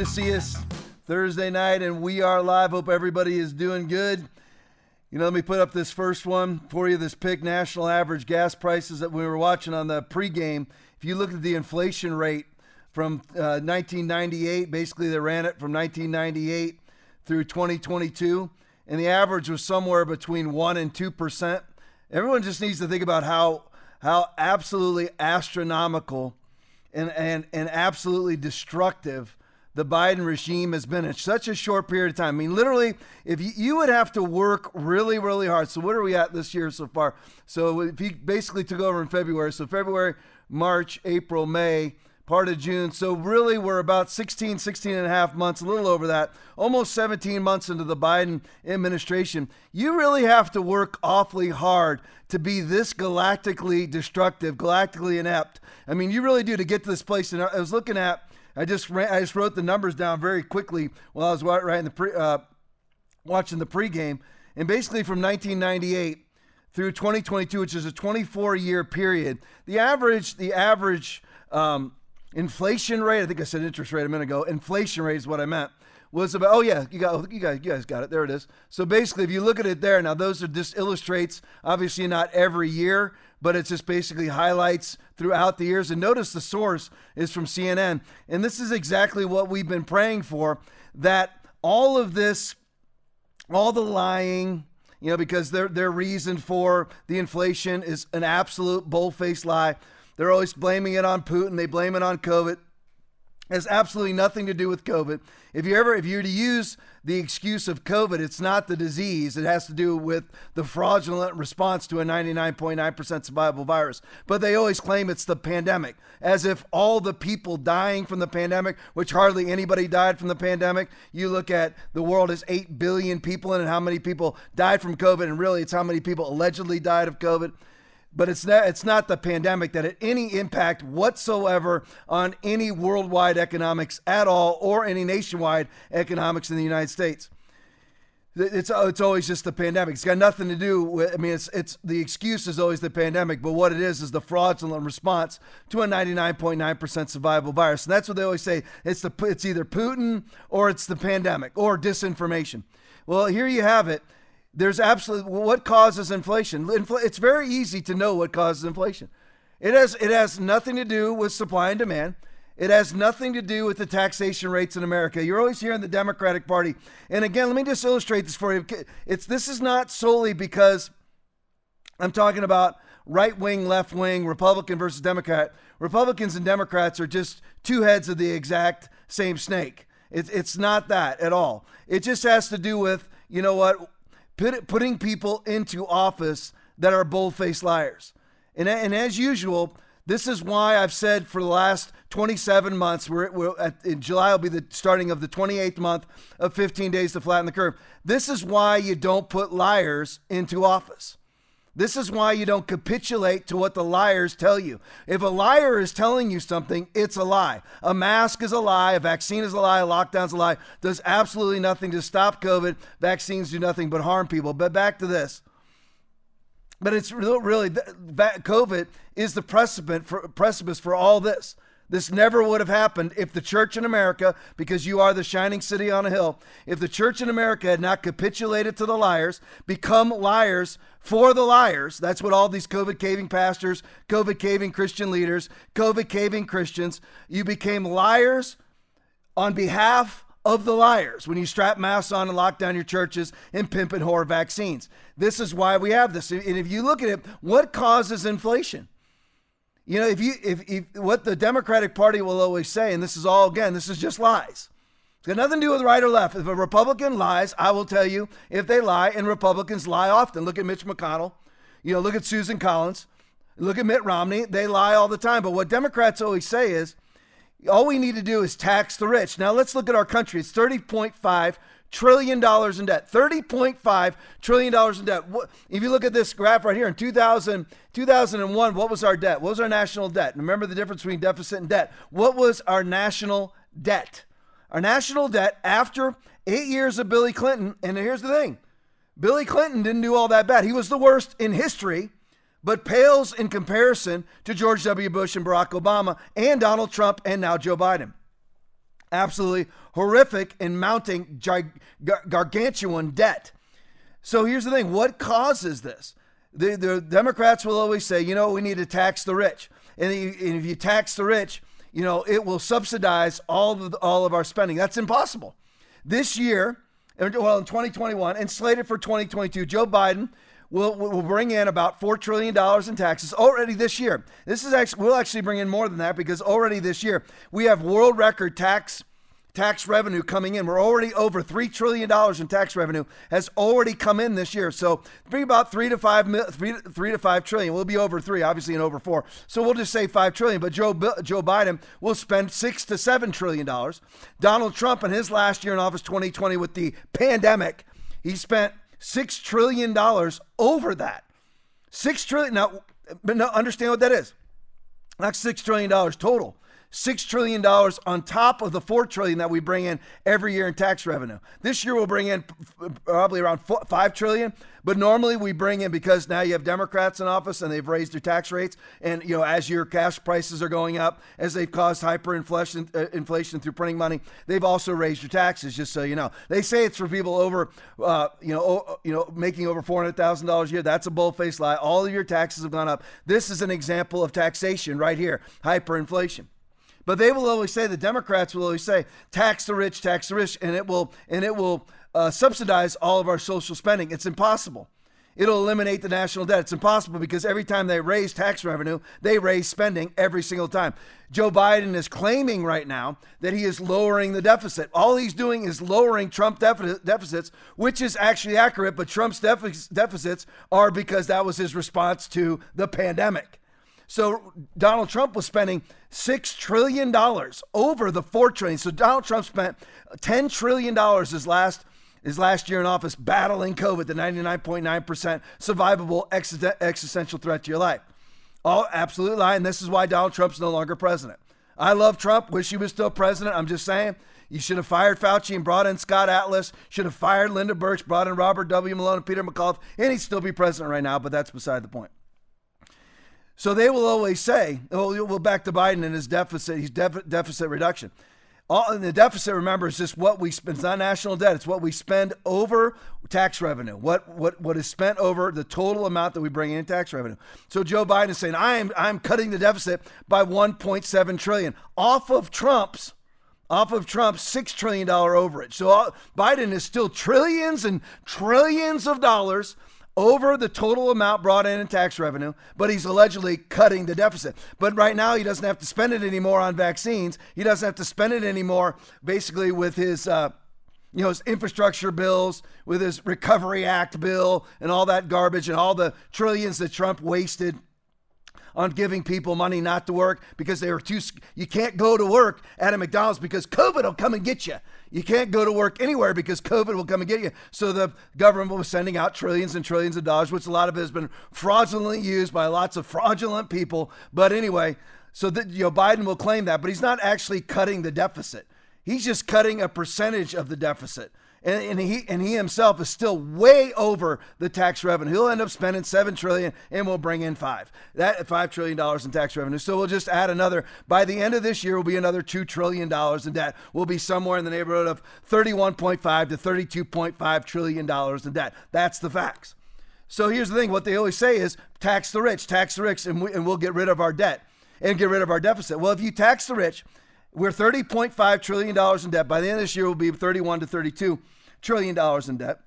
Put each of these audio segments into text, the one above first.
to see us Thursday night, and we are live. Hope everybody is doing good. You know, let me put up this first one for you. This pick national average gas prices that we were watching on the pregame. If you look at the inflation rate from uh, 1998, basically they ran it from 1998 through 2022, and the average was somewhere between one and two percent. Everyone just needs to think about how how absolutely astronomical and, and, and absolutely destructive the Biden regime has been in such a short period of time. I mean, literally, if you, you, would have to work really, really hard. So, what are we at this year so far? So, if he basically took over in February, so February, March, April, May, part of June. So, really, we're about 16, 16 and a half months, a little over that, almost 17 months into the Biden administration. You really have to work awfully hard to be this galactically destructive, galactically inept. I mean, you really do to get to this place. And I was looking at, I just ran, I just wrote the numbers down very quickly while I was writing the pre, uh, watching the pregame, and basically from 1998 through 2022, which is a 24 year period, the average the average um, inflation rate, I think I said interest rate a minute ago. Inflation rate is what I meant was about oh yeah you got you guys you guys got it there it is so basically if you look at it there now those are just illustrates obviously not every year but it's just basically highlights throughout the years. And notice the source is from CNN and this is exactly what we've been praying for that all of this all the lying you know because their their reason for the inflation is an absolute bold-faced lie. They're always blaming it on Putin. They blame it on covid. Has absolutely nothing to do with COVID. If you ever, if you're to use the excuse of COVID, it's not the disease. It has to do with the fraudulent response to a 99.9% survivable virus. But they always claim it's the pandemic, as if all the people dying from the pandemic, which hardly anybody died from the pandemic. You look at the world has 8 billion people in it, how many people died from COVID, and really it's how many people allegedly died of COVID but it's not, it's not the pandemic that had any impact whatsoever on any worldwide economics at all or any nationwide economics in the United States. It's uh, it's always just the pandemic. It's got nothing to do with. I mean, it's it's the excuse is always the pandemic, but what it is is the fraudulent response to a 99.9% survivable virus, and that's what they always say. It's the it's either Putin or it's the pandemic or disinformation. Well, here you have it there's absolutely what causes inflation. It's very easy to know what causes inflation. It has it has nothing to do with supply and demand. It has nothing to do with the taxation rates in America. You're always hearing the Democratic Party. And again, let me just illustrate this for you. It's this is not solely because I'm talking about right wing, left wing, Republican versus Democrat. Republicans and Democrats are just two heads of the exact same snake. It's it's not that at all. It just has to do with you know what put, putting people into office that are bold faced liars. And, and as usual, this is why I've said for the last 27 months, we're, we're at, in July will be the starting of the 28th month of 15 days to flatten the curve. This is why you don't put liars into office. This is why you don't capitulate to what the liars tell you. If a liar is telling you something, it's a lie. A mask is a lie. A vaccine is a lie. A lockdown's a lie. Does absolutely nothing to stop COVID. Vaccines do nothing but harm people. But back to this. But it's really, really COVID is the precipice for, precipice for all this. This never would have happened if the church in America, because you are the shining city on a hill, if the church in America had not capitulated to the liars, become liars for the liars. That's what all these COVID caving pastors, COVID caving Christian leaders, COVID caving Christians, you became liars on behalf of the liars when you strap masks on and lock down your churches and pimp and whore vaccines. This is why we have this. And if you look at it, what causes inflation? You know, if you if, if what the Democratic Party will always say, and this is all again, this is just lies. It's got nothing to do with right or left. If a Republican lies, I will tell you if they lie, and Republicans lie often. Look at Mitch McConnell. You know, look at Susan Collins. Look at Mitt Romney. They lie all the time. But what Democrats always say is all we need to do is tax the rich. Now let's look at our country. It's 30.5 trillion dollars in debt 30.5 trillion dollars in debt. If you look at this graph right here in 2000 2001 what was our debt? What was our national debt? Remember the difference between deficit and debt. What was our national debt? Our national debt after eight years of billy clinton and here's the thing. Billy clinton didn't do all that bad. He was the worst in history but pales in comparison to george w. Bush and barack obama and donald trump and now joe biden absolutely horrific and mounting gig- gargantuan debt. So here's the thing what causes this? The, the Democrats will always say, you know, we need to tax the rich. And, and if you tax the rich, you know, it will subsidize all of, the, all of our spending. That's impossible. This year, well, in 2021 and slated for 2022, Joe Biden will will bring in about four trillion dollars in taxes already this year. This is actually we'll actually bring in more than that because already this year we have world record tax tax revenue coming in. We're already over three trillion dollars in tax revenue has already come in this year. So bring about three to five three, three to five trillion. We'll be over three, obviously, and over four. So we'll just say five trillion. But Joe Joe Biden will spend six to seven trillion dollars. Donald Trump in his last year in office, 2020, with the pandemic, he spent six trillion dollars over that. Six trillion. Now, but now understand what that is. That's six trillion dollars total six trillion dollars on top of the 4 trillion that we bring in every year in tax revenue. This year we'll bring in probably around four, five trillion, but normally we bring in because now you have Democrats in office and they've raised their tax rates, and you know as your cash prices are going up, as they've caused hyperinflation uh, inflation through printing money, they've also raised your taxes. Just so you know, they say it's for people over, uh, you know, you know, making over four hundred thousand dollars a year. That's a bull-faced lie. All of your taxes have gone up. This is an example of taxation right here, hyperinflation. But they will always say the Democrats will always say tax the rich, tax the rich, and it will and it will uh, subsidize all of our social spending. It's impossible. It'll eliminate the national debt. It's impossible because every time they raise tax revenue, they raise spending every single time. Joe Biden is claiming right now that he is lowering the deficit. All he's doing is lowering Trump deficits, which is actually accurate, but Trump's deficits are because that was his response to the pandemic. So Donald Trump was spending six trillion dollars over the four trillion. So Donald Trump spent ten trillion dollars his last his last year in office battling COVID, the 99.9% survivable existential threat to your life. All absolutely lying. This is why Donald Trump's no longer president. I love Trump. Wish he was still president. I'm just saying. You should have fired Fauci and brought in Scott Atlas. Should have fired Linda Birx, brought in Robert W. Malone and Peter McCullough, and he'd still be president right now, but that's beside the point. So they will always say, "Oh, we'll back to Biden and his deficit. He's def- deficit reduction." All the deficit, remember, is just what we spend. It's not national debt. It's what we spend over tax revenue. What what what is spent over the total amount that we bring in tax revenue. So Joe Biden is saying, "I am I'm cutting the deficit by 1.7 trillion off of Trump's." Off of Trump's $6 trillion overage. So uh, Biden is still trillions and trillions of dollars over the total amount brought in in tax revenue, but he's allegedly cutting the deficit. But right now, he doesn't have to spend it anymore on vaccines. He doesn't have to spend it anymore, basically, with his. Uh, you know, his infrastructure bills, with his Recovery Act bill, and all that garbage, and all the trillions that Trump wasted on giving people money not to work because they were too. You can't go to work at a McDonald's because COVID will come and get you. You can't go to work anywhere because COVID will come and get you. So the government was sending out trillions and trillions of dollars, which a lot of it has been fraudulently used by lots of fraudulent people. But anyway, so that you know Biden will claim that, but he's not actually cutting the deficit. He's just cutting a percentage of the deficit and, and, he and he himself is still way over the tax revenue. He'll end up spending seven trillion, and we'll bring in five. That five trillion dollars in tax revenue. So we'll just add another. By the end of this year, will be another two trillion dollars in debt. We'll be somewhere in the neighborhood of thirty-one point five to thirty-two point five trillion dollars in debt. That's the facts. So here's the thing: what they always say is tax the rich, tax the rich, and, we, and we'll get rid of our debt and get rid of our deficit. Well, if you tax the rich we're $30.5 trillion in debt. By the end of this year, we'll be 31 to 32 trillion dollars in debt.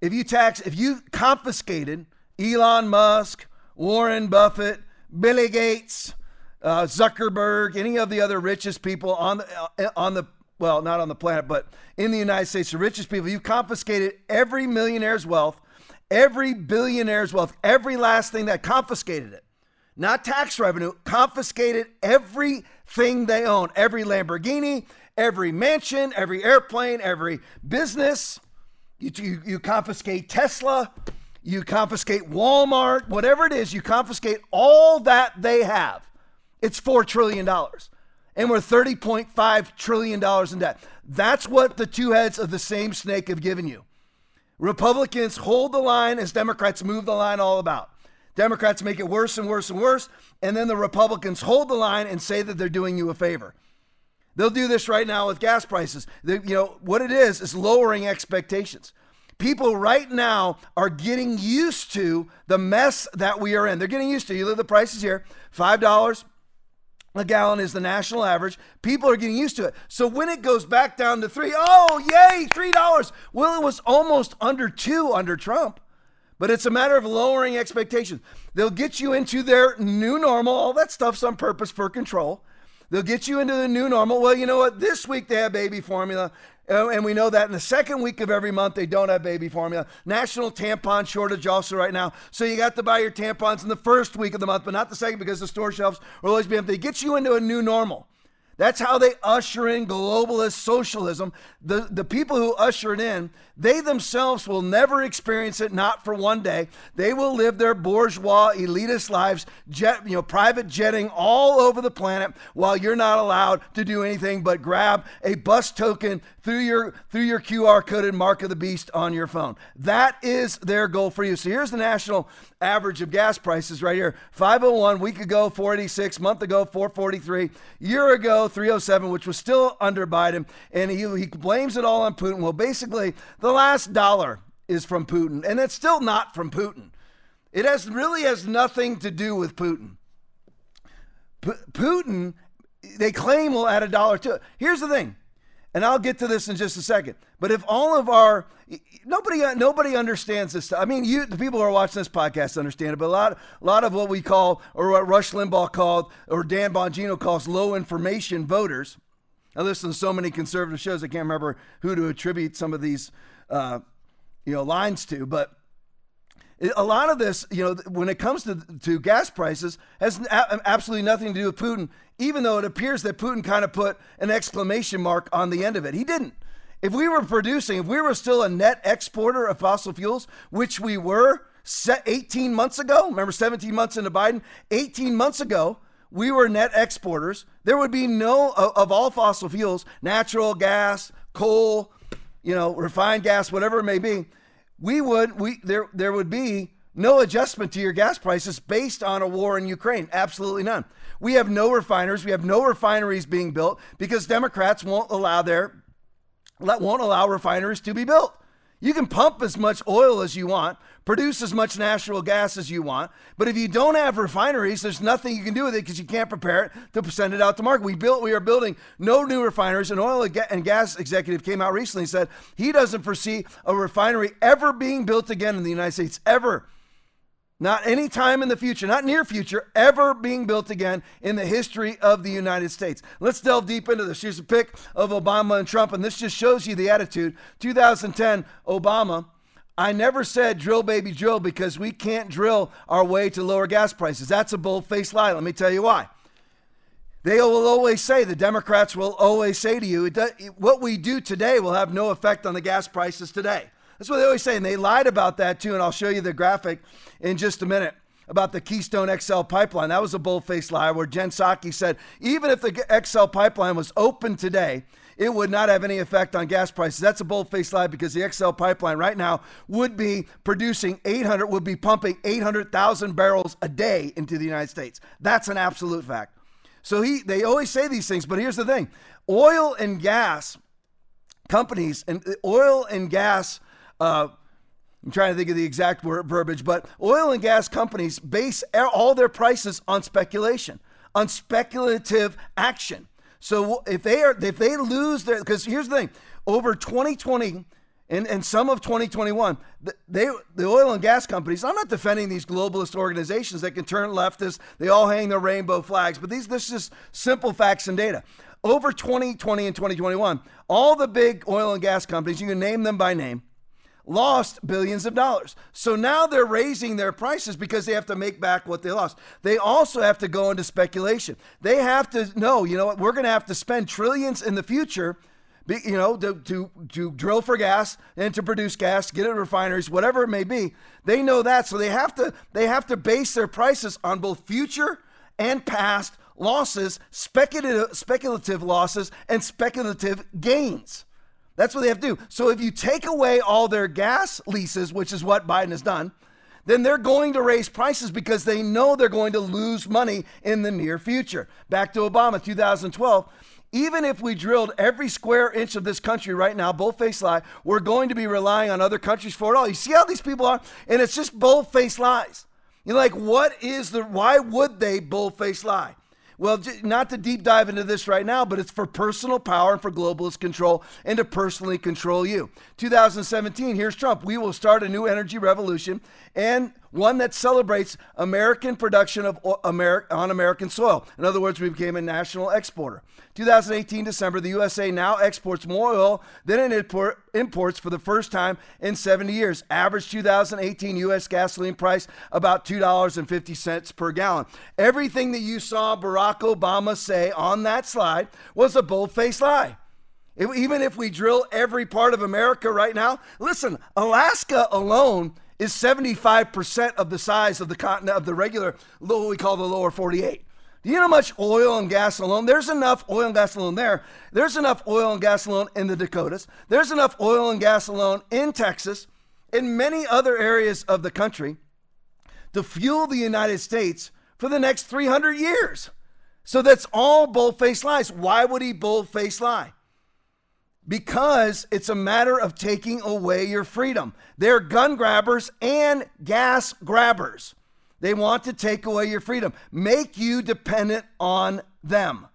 If you tax, if you confiscated Elon Musk, Warren Buffett, Billy Gates, uh, Zuckerberg, any of the other richest people on the uh, on the well, not on the planet, but in the United States, the richest people, you confiscated every millionaire's wealth, every billionaire's wealth, every last thing that confiscated it. Not tax revenue, confiscated every thing they own, every Lamborghini, every mansion, every airplane, every business. You, you, you confiscate Tesla, you confiscate Walmart, whatever it is, you confiscate all that they have. It's $4 trillion. And we're $30.5 trillion in debt. That's what the two heads of the same snake have given you. Republicans hold the line as Democrats move the line all about. Democrats make it worse and worse and worse. And then the Republicans hold the line and say that they're doing you a favor. They'll do this right now with gas prices. They, you know, what it is is lowering expectations. People right now are getting used to the mess that we are in. They're getting used to. You look at the prices here, five dollars a gallon is the national average. People are getting used to it. So when it goes back down to three, oh yay, three dollars. Well, it was almost under two under Trump. But it's a matter of lowering expectations. They'll get you into their new normal. All that stuff's on purpose for control. They'll get you into the new normal. Well, you know what? This week they have baby formula. Uh, and we know that in the second week of every month, they don't have baby formula. National tampon shortage also right now. So you got to buy your tampons in the first week of the month, but not the second because the store shelves will always be empty. They get you into a new normal. That's how they usher in globalist socialism. The, the people who usher it in, they themselves will never experience it, not for one day. They will live their bourgeois, elitist lives, jet, you know, private jetting all over the planet while you're not allowed to do anything but grab a bus token through your through your QR coded mark of the beast on your phone. That is their goal for you. So here's the national average of gas prices right here. 501 week ago 486, month ago 443, year ago 307, which was still under Biden, and he, he blames it all on Putin. Well, basically, the last dollar is from Putin, and it's still not from Putin. It has really has nothing to do with Putin. P- Putin, they claim will add a dollar to it. Here's the thing and I'll get to this in just a second. But if all of our nobody uh, nobody understands this. I mean, you the people who are watching this podcast understand it, but a lot a lot of what we call or what Rush Limbaugh called or Dan Bongino calls low information voters. I listen to so many conservative shows. I can't remember who to attribute some of these uh, you know lines to, but a lot of this, you know, when it comes to, to gas prices, has absolutely nothing to do with Putin, even though it appears that Putin kind of put an exclamation mark on the end of it. He didn't. If we were producing, if we were still a net exporter of fossil fuels, which we were set 18 months ago, remember 17 months into Biden, 18 months ago, we were net exporters. There would be no, of all fossil fuels, natural gas, coal, you know, refined gas, whatever it may be we would we there there would be no adjustment to your gas prices based on a war in Ukraine. Absolutely none. We have no refiners. We have no refineries being built because Democrats won't allow their won't allow refineries to be built. You can pump as much oil as you want, produce as much natural gas as you want, but if you don't have refineries, there's nothing you can do with it because you can't prepare it to send it out to market. We built, we are building no new refineries. An oil and gas executive came out recently and said he doesn't foresee a refinery ever being built again in the United States ever. Not any time in the future, not near future, ever being built again in the history of the United States. Let's delve deep into this. Here's a pic of Obama and Trump, and this just shows you the attitude. 2010, Obama. I never said drill, baby, drill because we can't drill our way to lower gas prices. That's a bold faced lie. Let me tell you why. They will always say, the Democrats will always say to you, what we do today will have no effect on the gas prices today. That's what they always say. And they lied about that too. And I'll show you the graphic in just a minute about the Keystone XL pipeline. That was a bold faced lie where Jen Psaki said even if the XL pipeline was open today, it would not have any effect on gas prices. That's a bold faced lie because the XL pipeline right now would be producing 800, would be pumping 800,000 barrels a day into the United States. That's an absolute fact. So he, they always say these things, but here's the thing oil and gas companies and oil and gas uh, I'm trying to think of the exact word, verbiage, but oil and gas companies base all their prices on speculation, on speculative action. So if they are, if they lose their, because here's the thing, over 2020 and, and some of 2021, they the oil and gas companies. I'm not defending these globalist organizations that can turn leftist. They all hang their rainbow flags, but these this is simple facts and data. Over 2020 and 2021, all the big oil and gas companies, you can name them by name lost billions of dollars. So now they're raising their prices because they have to make back what they lost. They also have to go into speculation. They have to know, you know what, we're going to have to spend trillions in the future. You know, to, to, to drill for gas and to produce gas, get it refineries, whatever it may be. They know that. So they have to they have to base their prices on both future and past losses, speculative speculative losses, and speculative gains. That's what they have to do. So if you take away all their gas leases, which is what Biden has done, then they're going to raise prices because they know they're going to lose money in the near future. Back to Obama, 2012. even if we drilled every square inch of this country right now, bold-faced lie, we're going to be relying on other countries for it all. You see how these people are? And it's just bold-faced lies. You're like, what is the, why would they bold-faced lie? Well, not to deep dive into this right now, but it's for personal power and for globalist control and to personally control you. 2017, here's Trump. We will start a new energy revolution and one that celebrates American production of on American soil. In other words, we became a national exporter. 2018 December, the USA now exports more oil than it import, imports for the first time in 70 years. Average 2018 U.S. gasoline price about $2.50 per gallon. Everything that you saw Barack Obama say on that slide was a bold-faced lie. even if we drill every part of America right now, listen, Alaska alone is 75% of the size of the continent of the regular, what we call the lower 48. Do you know how much oil and gas alone? There's enough oil and gas alone there. There's enough oil and gas alone in the Dakotas. There's enough oil and gas alone in Texas, in many other areas of the country to fuel the United States for the next 300 years. So that's all bold faced lies. Why would he bold faced lie? Because it's a matter of taking away your freedom. They're gun grabbers and gas grabbers. They want to take away your freedom, make you dependent on them.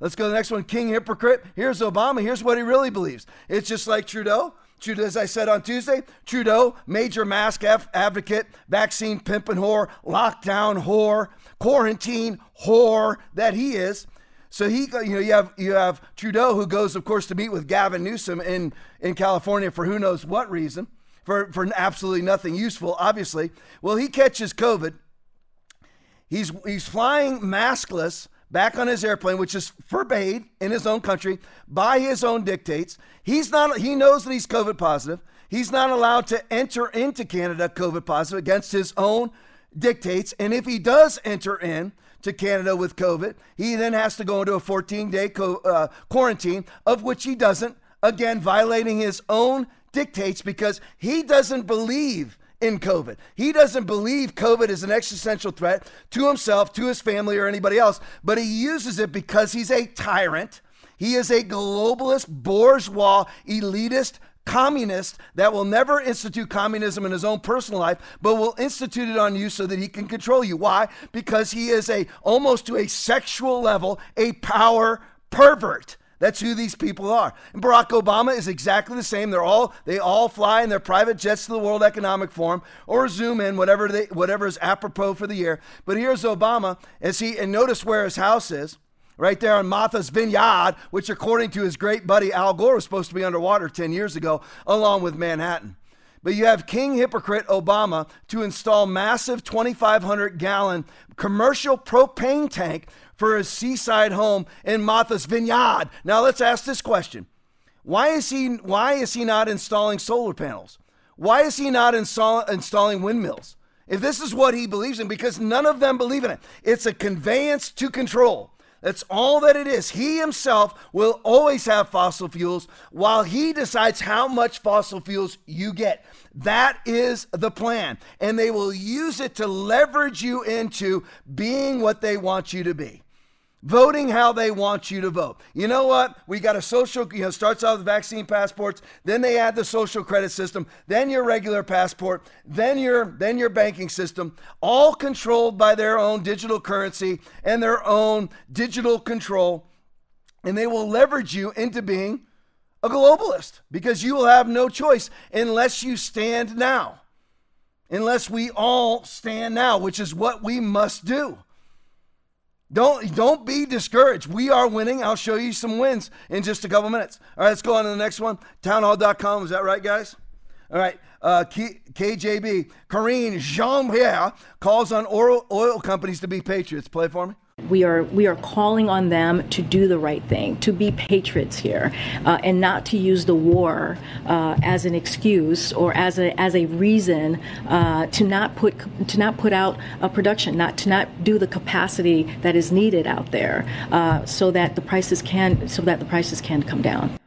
Let's go to the next one. King hypocrite. Here's Obama. Here's what he really believes. It's just like Trudeau. Trudeau, as I said on Tuesday, Trudeau, major mask av- advocate, vaccine pimp and whore, lockdown whore, quarantine whore that he is. So he, you know, you have you have Trudeau who goes, of course, to meet with Gavin Newsom in in California for who knows what reason, for for absolutely nothing useful, obviously. Well, he catches COVID. He's he's flying maskless back on his airplane, which is forbade in his own country by his own dictates. He's not. He knows that he's COVID positive. He's not allowed to enter into Canada COVID positive against his own dictates. And if he does enter in, to Canada with COVID. He then has to go into a 14 day co- uh, quarantine, of which he doesn't, again, violating his own dictates because he doesn't believe in COVID. He doesn't believe COVID is an existential threat to himself, to his family, or anybody else, but he uses it because he's a tyrant. He is a globalist, bourgeois, elitist communist that will never institute communism in his own personal life, but will institute it on you so that he can control you. Why? Because he is a almost to a sexual level, a power pervert. That's who these people are. And Barack Obama is exactly the same. They're all they all fly in their private jets to the World Economic Forum or zoom in, whatever they whatever is apropos for the year. But here's Obama as he and notice where his house is right there on Martha's Vineyard, which, according to his great buddy Al Gore, was supposed to be underwater 10 years ago, along with Manhattan. But you have King Hypocrite Obama to install massive 2,500 gallon commercial propane tank for his seaside home in Martha's Vineyard. Now let's ask this question. Why is he, why is he not installing solar panels? Why is he not install, installing windmills? If this is what he believes in, because none of them believe in it, it's a conveyance to control. That's all that it is. He himself will always have fossil fuels while he decides how much fossil fuels you get. That is the plan. And they will use it to leverage you into being what they want you to be voting how they want you to vote. You know what? We got a social, you know, starts out with vaccine passports, then they add the social credit system, then your regular passport, then your then your banking system, all controlled by their own digital currency and their own digital control. And they will leverage you into being a globalist because you will have no choice unless you stand now. Unless we all stand now, which is what we must do. Don't don't be discouraged. We are winning. I'll show you some wins in just a couple minutes. All right, let's go on to the next one. Townhall.com. Is that right, guys? All right. Uh, K- KJB. Karine Jean Pierre calls on oil, oil companies to be patriots. Play for me. We are we are calling on them to do the right thing, to be patriots here, uh, and not to use the war uh, as an excuse or as a as a reason uh, to not put to not put out a production, not to not do the capacity that is needed out there, uh, so that the prices can so that the prices can come down.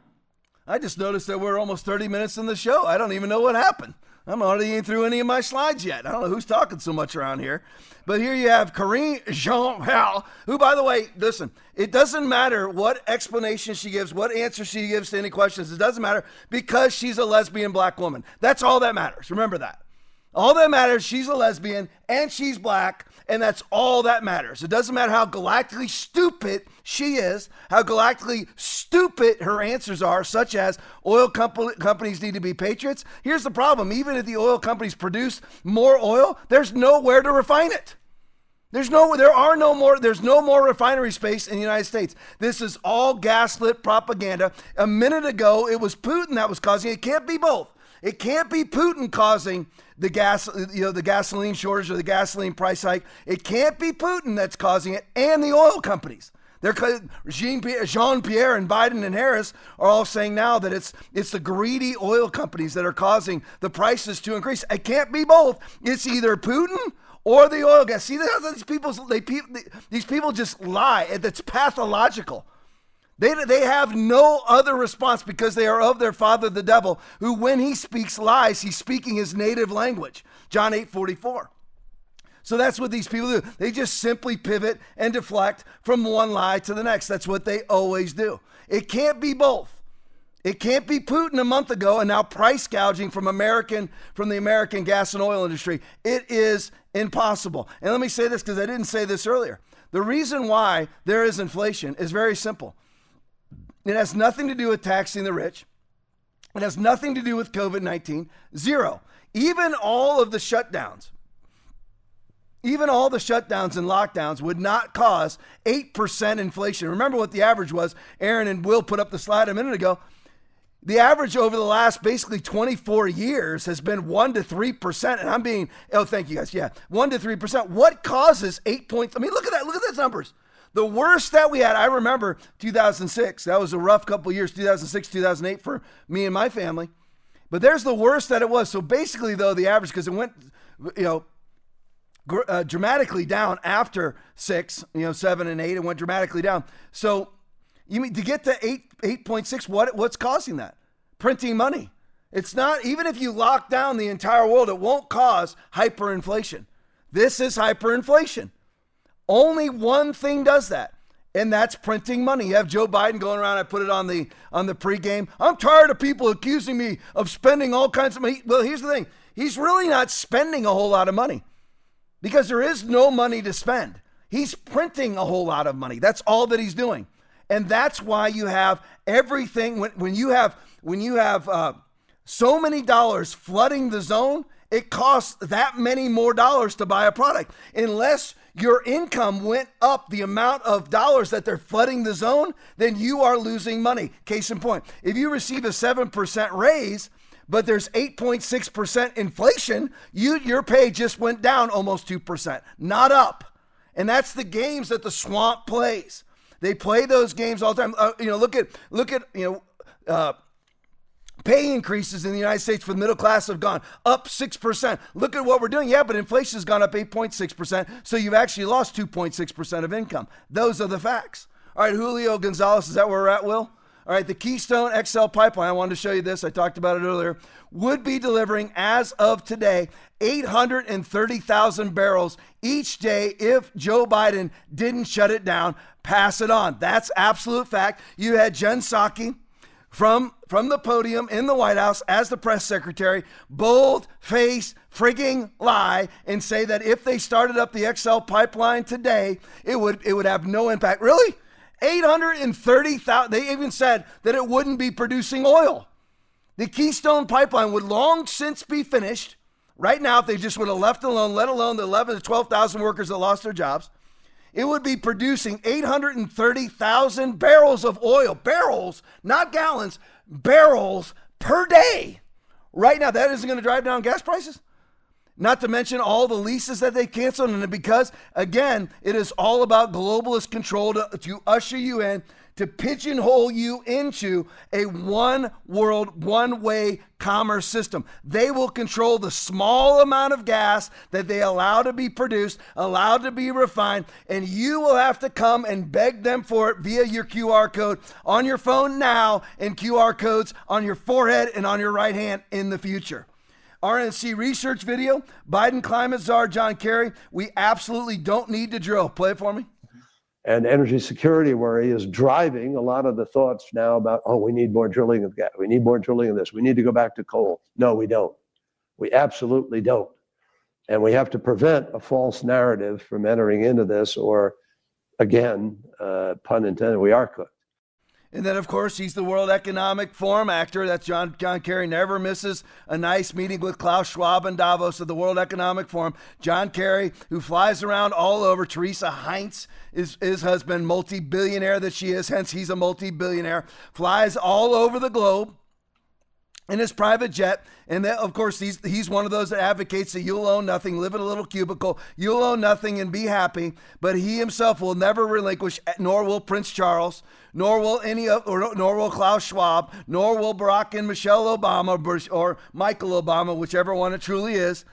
I just noticed that we're almost 30 minutes in the show. I don't even know what happened. I'm already even through any of my slides yet. I don't know who's talking so much around here. But here you have Karine Jean Pierre, who, by the way, listen, it doesn't matter what explanation she gives, what answer she gives to any questions. It doesn't matter because she's a lesbian black woman. That's all that matters. Remember that. All that matters, she's a lesbian and she's black, and that's all that matters. It doesn't matter how galactically stupid she is, how galactically stupid her answers are, such as oil comp- companies need to be patriots. Here's the problem even if the oil companies produce more oil, there's nowhere to refine it. There's no, there are no more, there's no more refinery space in the United States. This is all gaslit propaganda. A minute ago, it was Putin that was causing it. It can't be both. It can't be Putin causing the gas, you know, the gasoline shortage or the gasoline price hike. It can't be Putin that's causing it, and the oil companies. They're Jean Pierre and Biden and Harris are all saying now that it's it's the greedy oil companies that are causing the prices to increase. It can't be both. It's either Putin or the oil gas. See, these people they these people just lie. It's pathological. They, they have no other response because they are of their father, the devil, who, when he speaks lies, he's speaking his native language. John 8 44. So that's what these people do. They just simply pivot and deflect from one lie to the next. That's what they always do. It can't be both. It can't be Putin a month ago and now price gouging from American from the American gas and oil industry. It is impossible. And let me say this because I didn't say this earlier. The reason why there is inflation is very simple. It has nothing to do with taxing the rich. It has nothing to do with COVID 19. Zero. Even all of the shutdowns, even all the shutdowns and lockdowns would not cause 8% inflation. Remember what the average was. Aaron and Will put up the slide a minute ago. The average over the last basically 24 years has been 1 to 3%. And I'm being, oh, thank you guys. Yeah, 1 to 3%. What causes 8 points? I mean, look at that. Look at those numbers. The worst that we had, I remember 2006. That was a rough couple years, 2006, 2008 for me and my family. But there's the worst that it was. So basically, though, the average, because it went, you know, uh, dramatically down after six, you know, seven and eight, it went dramatically down. So you mean to get to eight, 8.6, what, what's causing that? Printing money. It's not, even if you lock down the entire world, it won't cause hyperinflation. This is hyperinflation. Only one thing does that, and that's printing money. You have Joe Biden going around. I put it on the on the pregame. I'm tired of people accusing me of spending all kinds of money. Well, here's the thing: he's really not spending a whole lot of money because there is no money to spend. He's printing a whole lot of money. That's all that he's doing, and that's why you have everything. When when you have when you have uh, so many dollars flooding the zone, it costs that many more dollars to buy a product unless your income went up the amount of dollars that they're flooding the zone, then you are losing money. Case in point, if you receive a 7% raise, but there's 8.6% inflation, you your pay just went down almost 2%, not up. And that's the games that the swamp plays. They play those games all the time. Uh, you know, look at look at you know uh, Pay increases in the United States for the middle class have gone up 6%. Look at what we're doing. Yeah, but inflation has gone up 8.6%. So you've actually lost 2.6% of income. Those are the facts. All right, Julio Gonzalez, is that where we're at, Will? All right, the Keystone XL pipeline, I wanted to show you this. I talked about it earlier, would be delivering as of today 830,000 barrels each day if Joe Biden didn't shut it down, pass it on. That's absolute fact. You had Jen Psaki from from the podium in the White House as the press secretary, bold face frigging lie and say that if they started up the XL pipeline today, it would it would have no impact. Really? 830,000 they even said that it wouldn't be producing oil. The Keystone pipeline would long since be finished. Right now, if they just would have left alone, let alone the 11 to 12,000 workers that lost their jobs, it would be producing 830,000 barrels of oil, barrels, not gallons, barrels per day. Right now, that isn't going to drive down gas prices. Not to mention all the leases that they canceled. And because, again, it is all about globalist control to, to usher you in to pigeonhole you into a one world, one way commerce system. They will control the small amount of gas that they allow to be produced, allowed to be refined, and you will have to come and beg them for it via your QR code on your phone now and QR codes on your forehead and on your right hand in the future. RNC research video, Biden climate czar John Kerry. We absolutely don't need to drill. Play it for me and energy security worry is driving a lot of the thoughts now about oh we need more drilling of gas we need more drilling of this we need to go back to coal. No we don't. We absolutely don't. And we have to prevent a false narrative from entering into this or again uh, pun intended we are cooked and then, of course, he's the World Economic Forum actor. That's John, John Kerry. Never misses a nice meeting with Klaus Schwab and Davos of the World Economic Forum. John Kerry, who flies around all over. Teresa Heinz is his husband, multi billionaire that she is, hence, he's a multi billionaire, flies all over the globe in his private jet. And that, of course, he's, he's one of those that advocates that you'll own nothing, live in a little cubicle, you'll own nothing and be happy. But he himself will never relinquish, nor will Prince Charles, nor will any of, or nor will Klaus Schwab, nor will Barack and Michelle Obama or Michael Obama, whichever one it truly is.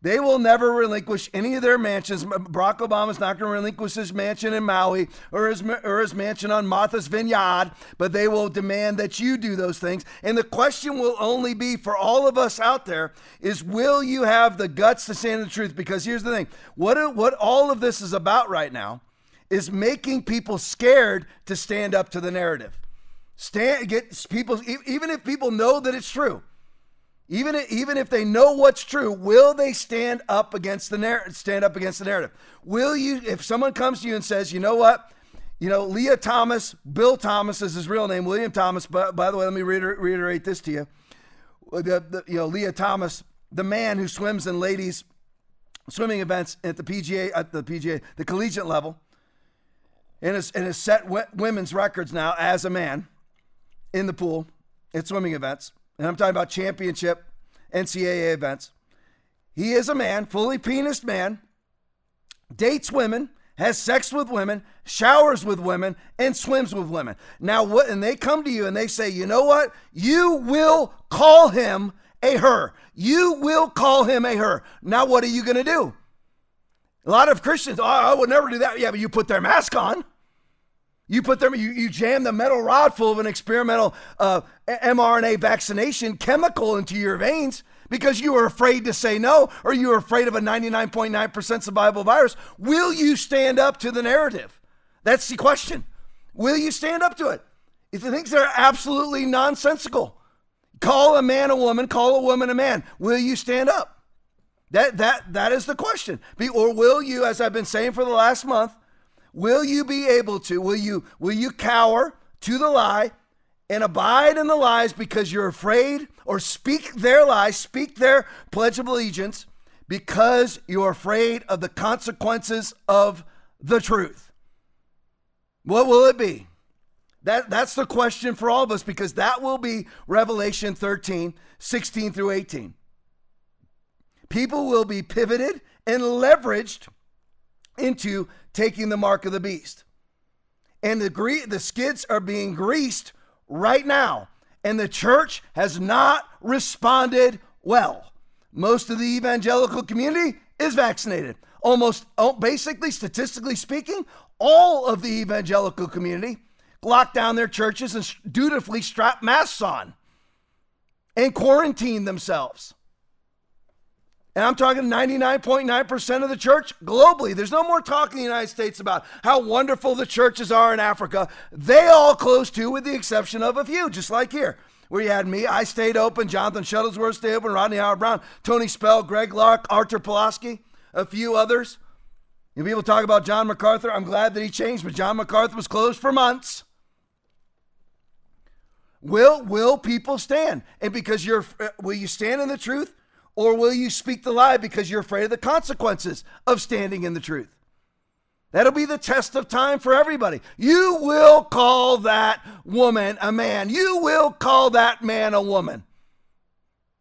They will never relinquish any of their mansions. Barack Obama's not going to relinquish his mansion in Maui or his, or his mansion on Martha's Vineyard, but they will demand that you do those things. And the question will only be for all of us out there is will you have the guts to stand the truth? Because here's the thing what, what all of this is about right now is making people scared to stand up to the narrative. Stand, get people, even if people know that it's true even if, even if they know what's true, will they stand up against the narrative? Stand up against the narrative. Will you? If someone comes to you and says, "You know what? You know, Lia Thomas, Bill Thomas is his real name, William Thomas." But by the way, let me reiter- reiterate this to you: the, the, you know, Lia Thomas, the man who swims in ladies swimming events at the PGA, at the PGA, the collegiate level, and has, and has set w- women's records now as a man in the pool at swimming events and I'm talking about championship NCAA events. He is a man, fully penis man, dates women, has sex with women, showers with women, and swims with women. Now, what? And they come to you and they say, you know what? You will call him a her. You will call him a her. Now, what are you going to do? A lot of Christians, oh, I would never do that. Yeah, but you put their mask on. You put them, you, you jam the metal rod full of an experimental uh, mRNA vaccination chemical into your veins because you are afraid to say no or you are afraid of a 99.9% survival virus. Will you stand up to the narrative? That's the question. Will you stand up to it? If the things are absolutely nonsensical, call a man a woman, call a woman a man. Will you stand up? That that that is the question. Or will you, as I've been saying for the last month, Will you be able to? Will you will you cower to the lie and abide in the lies because you're afraid or speak their lies, speak their pledge of allegiance because you're afraid of the consequences of the truth? What will it be? That, that's the question for all of us because that will be Revelation 13, 16 through 18. People will be pivoted and leveraged into taking the mark of the beast. And the gre- the skids are being greased right now, and the church has not responded well. Most of the evangelical community is vaccinated. Almost oh, basically statistically speaking, all of the evangelical community locked down their churches and dutifully strap masks on and quarantine themselves. And I'm talking 99.9% of the church globally. There's no more talk in the United States about how wonderful the churches are in Africa. They all closed too, with the exception of a few, just like here, where you had me. I stayed open. Jonathan Shuttlesworth stayed open. Rodney Howard-Browne, Tony Spell, Greg Locke, Arthur Pawlowski, a few others. And people talk about John MacArthur. I'm glad that he changed, but John MacArthur was closed for months. Will will people stand? And because you're uh, will you stand in the truth? Or will you speak the lie because you're afraid of the consequences of standing in the truth? That'll be the test of time for everybody. You will call that woman a man. You will call that man a woman.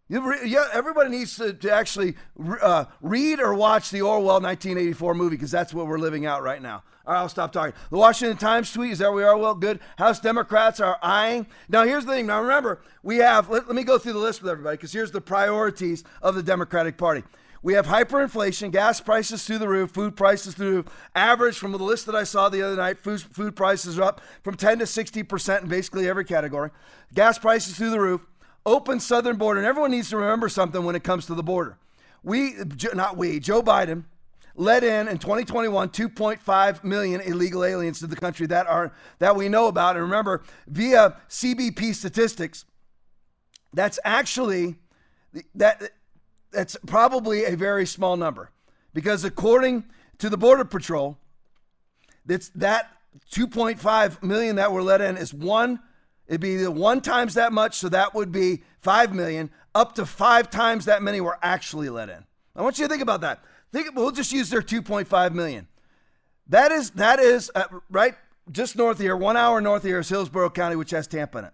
Re- yeah, everybody needs to, to actually uh, read or watch the Orwell 1984 movie because that's what we're living out right now. All right, I'll stop talking. The Washington Times tweet is there we are. Well, good. House Democrats are eyeing. Now, here's the thing. Now, remember, we have, let, let me go through the list with everybody because here's the priorities of the Democratic Party. We have hyperinflation, gas prices through the roof, food prices through. Average from the list that I saw the other night, food, food prices are up from 10 to 60% in basically every category. Gas prices through the roof open southern border. And everyone needs to remember something when it comes to the border. We, not we, Joe Biden let in in 2021 2.5 million illegal aliens to the country that are that we know about. And remember, via CBP statistics, that's actually that that's probably a very small number because according to the Border Patrol, that's that 2.5 million that were let in is one It'd be the one times that much, so that would be 5 million. Up to five times that many were actually let in. I want you to think about that. Think we'll just use their 2.5 million. That is that is uh, right just north of here, one hour north of here is Hillsborough County, which has Tampa in it.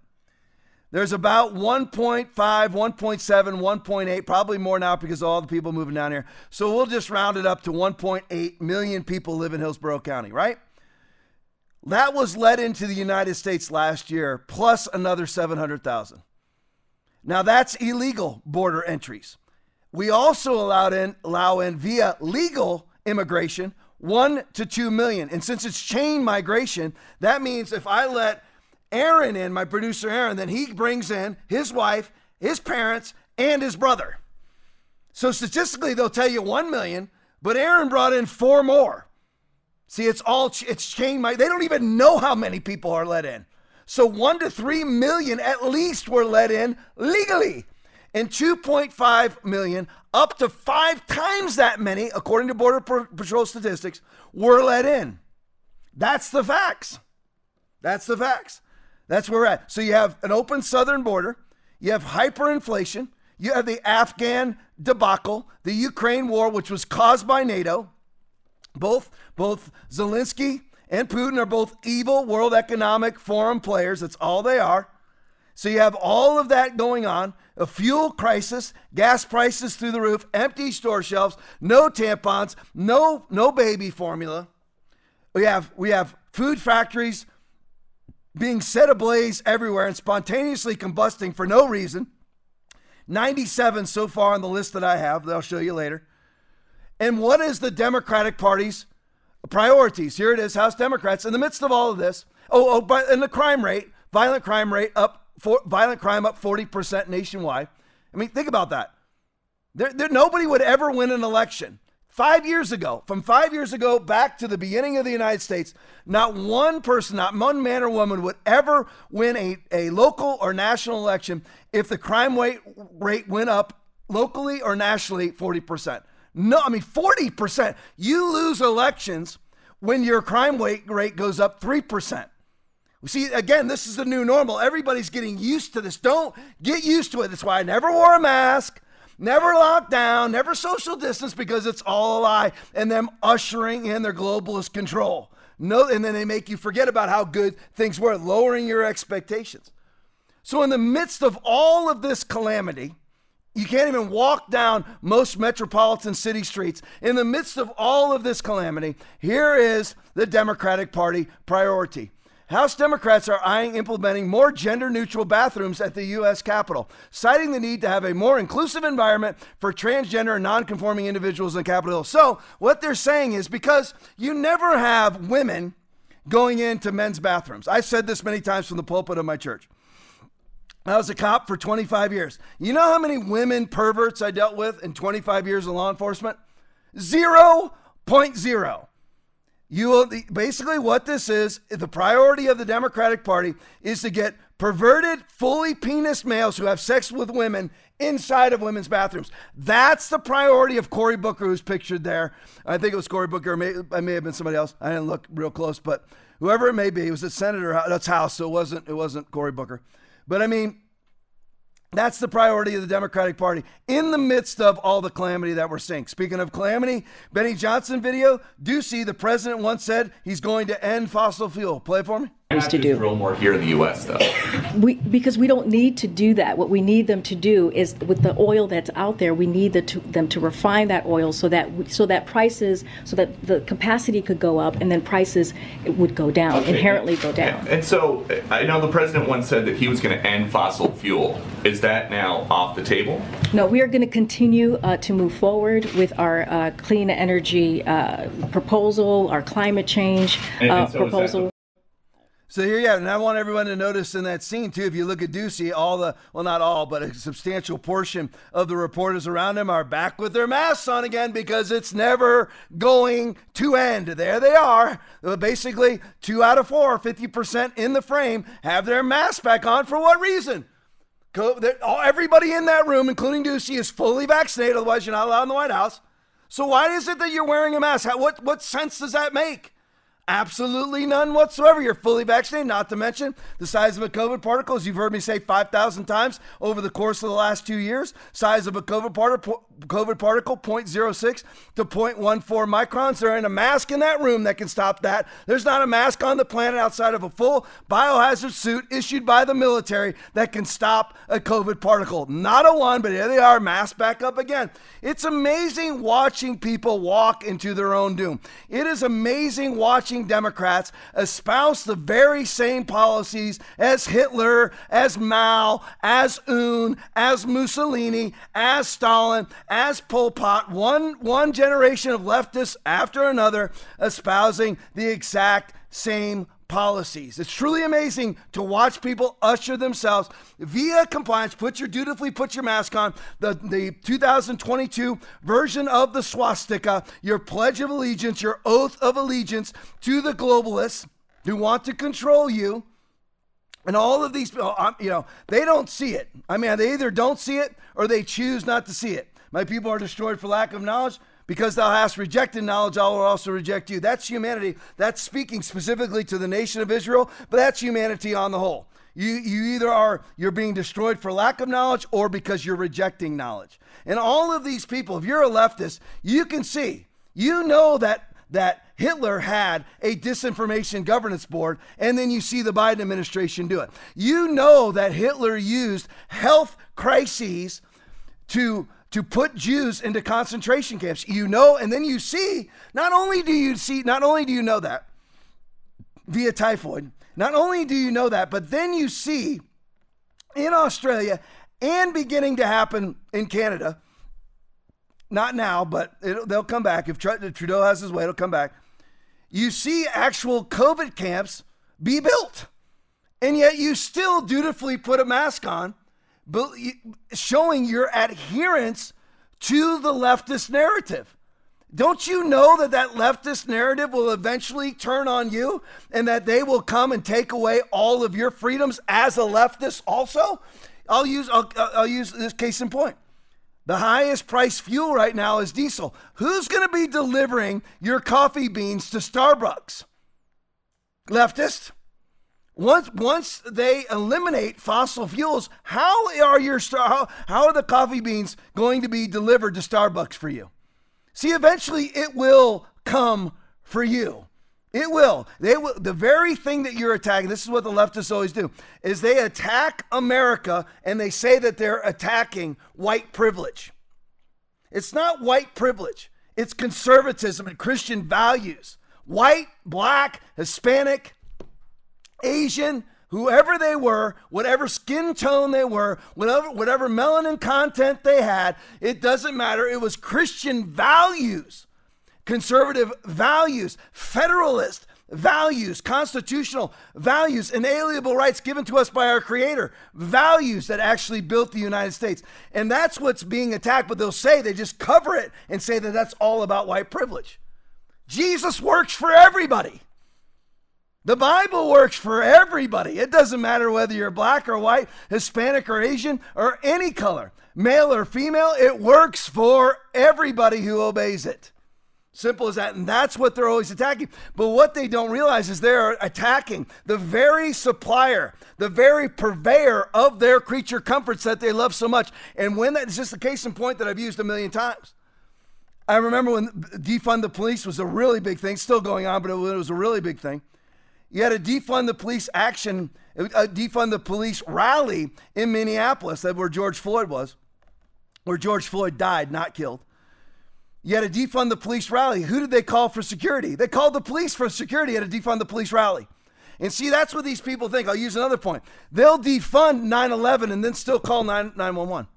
There's about 1.5, 1.7, 1.8, probably more now because all the people moving down here. So we'll just round it up to 1.8 million people live in Hillsborough County, right? That was let into the United States last year, plus another 700,000. Now that's illegal border entries. We also allowed in, allow in via legal immigration one to two million. And since it's chain migration, that means if I let Aaron in, my producer Aaron, then he brings in his wife, his parents, and his brother. So statistically, they'll tell you one million, but Aaron brought in four more. See, it's all it's chain my they don't even know how many people are let in. So 1 to 3 million at least were let in legally. And 2.5 million, up to 5 times that many according to Border Patrol statistics, were let in. That's the facts. That's the facts. That's where we're at. So you have an open southern border, you have hyperinflation, you have the Afghan debacle, the Ukraine war, which was caused by NATO, both, both Zelensky and Putin are both evil World Economic Forum players. That's all they are. So you have all of that going on a fuel crisis, gas prices through the roof, empty store shelves, no tampons, no, no baby formula. We have, we have food factories being set ablaze everywhere and spontaneously combusting for no reason. 97 so far on the list that I have that I'll show you later. And what is the Democratic Party's priorities? Here it is, House Democrats. In the midst of all of this, oh, oh, but in the crime rate, violent crime rate up, for, violent crime up 40% nationwide. I mean, think about that. There, there, nobody would ever win an election. Five years ago, from five years ago back to the beginning of the United States, not one person, not one man or woman would ever win a, a local or national election if the crime rate, rate went up locally or nationally 40%. No, I mean, 40%. You lose elections when your crime rate goes up 3%. We See, again, this is the new normal. Everybody's getting used to this. Don't get used to it. That's why I never wore a mask, never locked down, never social distance because it's all a lie and them ushering in their globalist control. No, and then they make you forget about how good things were, lowering your expectations. So, in the midst of all of this calamity, you can't even walk down most metropolitan city streets. In the midst of all of this calamity, here is the Democratic Party priority. House Democrats are eyeing implementing more gender neutral bathrooms at the U.S. Capitol, citing the need to have a more inclusive environment for transgender and non conforming individuals in Capitol Hill. So, what they're saying is because you never have women going into men's bathrooms. I've said this many times from the pulpit of my church. I was a cop for 25 years. You know how many women perverts I dealt with in 25 years of law enforcement? 0.0. You will basically what this is, the priority of the Democratic Party is to get perverted, fully penis males who have sex with women inside of women's bathrooms. That's the priority of Cory Booker, who's pictured there. I think it was Cory Booker. May, I may have been somebody else. I didn't look real close, but whoever it may be, it was a senator. That's House, so it wasn't. It wasn't Cory Booker. But I mean, that's the priority of the Democratic Party in the midst of all the calamity that we're seeing. Speaking of calamity, Benny Johnson video, do see the president once said he's going to end fossil fuel. Play for me. To do. Drill more here in the U.S. though. We because we don't need to do that. What we need them to do is with the oil that's out there, we need the, to, them to refine that oil so that so that prices so that the capacity could go up and then prices would go down Okay. inherently go down. And, and so I know the president once said that he was going to end fossil fuel. Is that now off the table? No, we are going to continue uh, to move forward with our uh, clean energy uh, proposal, our climate change And- uh, and so is that proposal. So here you have, and I want everyone to notice in that scene too. If you look at Doocy, all the well, not all, but a substantial portion of the reporters around him are back with their masks on again because it's never going to end. There they are. Uh, Basically, two out of four, 50% in the frame, have their masks back on. For what reason? Everybody in that room, including Doocy, is fully vaccinated. Otherwise, you're not allowed in the White House. So why is it that you're wearing a mask? What what sense does that make? Absolutely none whatsoever. You're fully vaccinated, not to mention the size of a COVID particle, as you've heard me say 5,000 times over the course of the last two years. Size of a COVID particle, COVID particle 0.06 to 0.14 microns. There ain't a mask in that room that can stop that. There's not a mask on the planet outside of a full biohazard suit issued by the military that can stop a COVID particle. Not a one, but here they are, mask back up again. It's amazing watching people walk into their own doom. It is amazing watching Democrats espouse the very same policies as Hitler, as Mao, as Un, as Mussolini, as Stalin, as Pol Pot, one, one generation of leftists after another espousing the exact same policies. It's truly amazing to watch people usher themselves via compliance. Put your dutifully put your mask on. The the 2022 version of the swastika, your pledge of allegiance, your oath of allegiance to the globalists who want to control you. And all of these, um, you know, they don't see it. I mean, they either don't see it or they choose not to see it. My people are destroyed for lack of knowledge. Because thou hast rejected knowledge, I will also reject you. That's humanity. That's speaking specifically to the nation of Israel, but that's humanity on the whole. You, you either are you're being destroyed for lack of knowledge or because you're rejecting knowledge. And all of these people, if you're a leftist, you can see, you know that that Hitler had a disinformation governance board, and then you see the Biden administration do it. You know that Hitler used health crises to to put Jews into concentration camps. You know, and then you see, not only do you see, not only do you know that via typhoid, not only do you know that, but then you see in Australia and beginning to happen in Canada, not now, but they'll come back. If Trudeau has his way, it'll come back. You see actual COVID camps be built, and yet you still dutifully put a mask on showing your adherence to the leftist narrative. Don't you know that that leftist narrative will eventually turn on you and that they will come and take away all of your freedoms as a leftist also? I'll use I'll, I'll use this case in point. The highest price fuel right now is diesel. Who's going to be delivering your coffee beans to Starbucks? Leftist? Once once they eliminate fossil fuels, how are your how, how are the coffee beans going to be delivered to Starbucks for you? See, eventually it will come for you. It will. They will. The very thing that you're attacking. This is what the leftists always do: is they attack America and they say that they're attacking white privilege. It's not white privilege. It's conservatism and Christian values. White, black, Hispanic, Asian, whoever they were, whatever skin tone they were, whatever, whatever melanin content they had, it doesn't matter. It was Christian values, conservative values, federalist values, constitutional values, inalienable rights given to us by our Creator, values that actually built the United States. And that's what's being attacked, but they'll say, they just cover it and say that that's all about white privilege. Jesus works for everybody. The Bible works for everybody. It doesn't matter whether you're black or white, Hispanic or Asian, or any color, male or female. It works for everybody who obeys it. Simple as that. And that's what they're always attacking. But what they don't realize is they're attacking the very supplier, the very purveyor of their creature comforts that they love so much. And when that is just a case in point that I've used a million times. I remember when defund the police was a really big thing, still going on, but it was a really big thing You had a defund the police action, a defund the police rally in Minneapolis, that where George Floyd was, where George Floyd died, not killed. You had a defund the police rally. Who did they call for security? They called the police for security at a defund the police rally. And see, that's what these people think. I'll use another point. They'll defund 9 11 and then still call 911.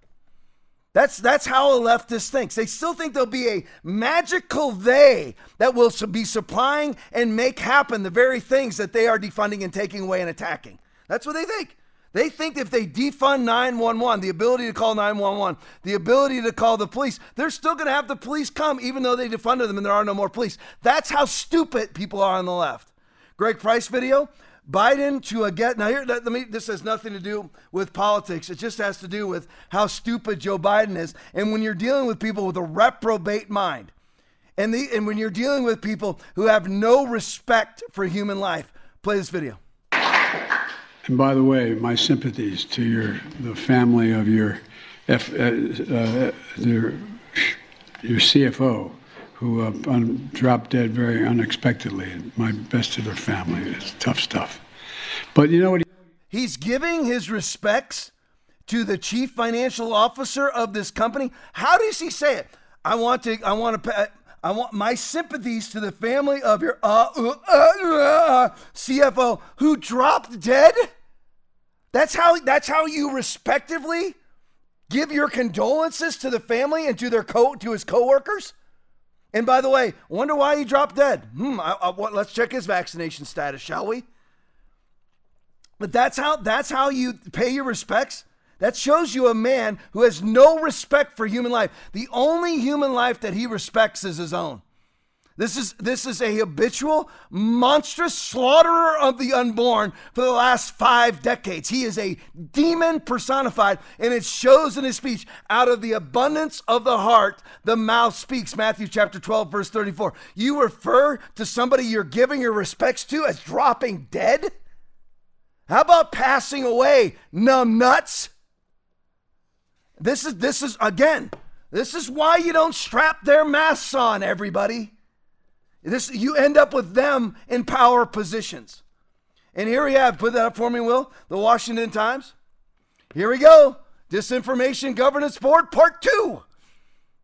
That's, that's how a leftist thinks. They still think there'll be a magical they that will be supplying and make happen the very things that they are defunding and taking away and attacking. That's what they think. They think if they defund 911, the ability to call 911, the ability to call the police, they're still going to have the police come even though they defunded them and there are no more police. That's how stupid people are on the left. Greg Price video. Biden to get now here. Let me. This has nothing to do with politics. It just has to do with how stupid Joe Biden is. And when you're dealing with people with a reprobate mind, and the and when you're dealing with people who have no respect for human life, play this video. And by the way, my sympathies to your the family of your F, uh, uh, your, your CFO who uh, dropped dead very unexpectedly. My best to their family. It's tough stuff. But you know what? He- He's giving his respects to the chief financial officer of this company. How does he say it? I want to. I want to. Pay, I want my sympathies to the family of your uh, uh, uh, CFO who dropped dead. That's how. That's how you respectively give your condolences to the family and to their co to his coworkers. And by the way, wonder why he dropped dead. Hmm, I, I, let's check his vaccination status, shall we? But that's how that's how you pay your respects. That shows you a man who has no respect for human life. The only human life that he respects is his own. This is this is a habitual, monstrous slaughterer of the unborn for the last five decades. He is a demon personified, and it shows in his speech. Out of the abundance of the heart, the mouth speaks. Matthew chapter 12, verse 34. You refer to somebody you're giving your respects to as dropping dead? How about passing away, numb nuts? This is this is again, this is why you don't strap their masks on, everybody. This you end up with them in power positions. And here we have, put that up for me, Will, the Washington Times. Here we go. Disinformation Governance Board Part Two.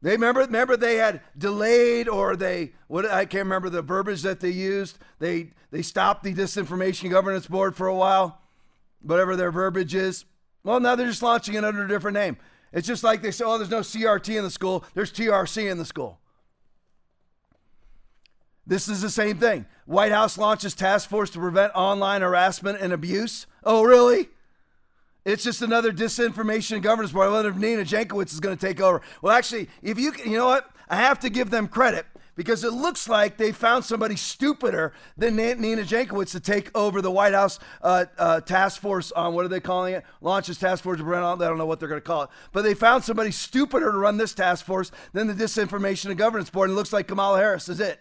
They remember, remember they had delayed or they what I can't remember the verbiage that they used. They they stopped the Disinformation Governance Board for a while, whatever their verbiage is. Well, now they're just launching it under a different name. It's just like they say, oh, there's no CRT in the school, there's TRC in the school. This is the same thing. White House launches task force to prevent online harassment and abuse. Oh, really? It's just another disinformation governance board. If Nina Jankowicz is going to take over. Well, actually, if you can, you know what, I have to give them credit because it looks like they found somebody stupider than Nina Jankowicz to take over the White House uh, uh, task force on what are they calling it? Launches task force to prevent. I don't know what they're going to call it, but they found somebody stupider to run this task force than the disinformation and governance board. And it looks like Kamala Harris is it.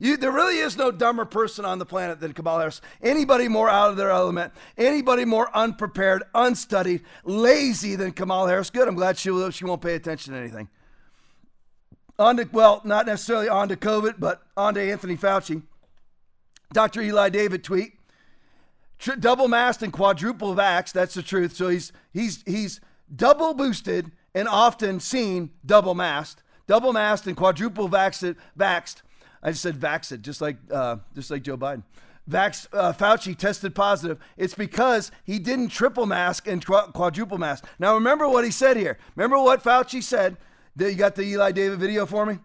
You, there really is no dumber person on the planet than Kamala Harris. Anybody more out of their element, anybody more unprepared, unstudied, lazy than Kamala Harris. Good. I'm glad she, she won't pay attention to anything. On to, well, not necessarily on to COVID, but on to Anthony Fauci. Dr. Eli David tweet. double masked and quadruple vaxxed. That's the truth. So he's he's he's double boosted and often seen double masked, double masked and quadruple vaxxed, vaxxed I just said vaxxed, just like uh, just like Joe Biden. Vax, uh, Fauci tested positive. It's because he didn't triple mask and quadruple mask. Now remember what he said here. Remember what Fauci said. You got the Eli David video for me.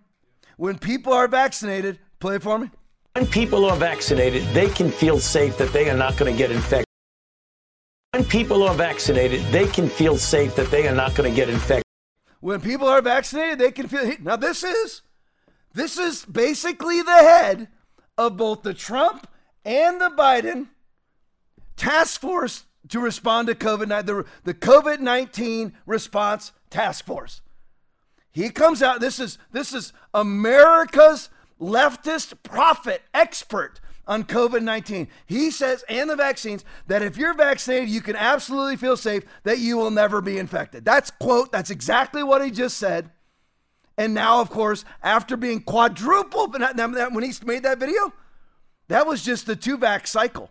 When people are vaccinated, play it for me. When people are vaccinated, they can feel safe that they are not going to get infected. When people are vaccinated, they can feel safe that they are not going to get infected. When people are vaccinated, they can feel. Now this is this is basically the head of both the Trump and the Biden task force to respond to COVID the, the COVID 19 response task force. He comes out, this is this is America's leftist prophet expert on COVID 19. He says, and the vaccines, that if you're vaccinated, you can absolutely feel safe that you will never be infected. That's quote, that's exactly what he just said. And now, of course, after being quadrupled, when he made that video, That was just the two vax cycle.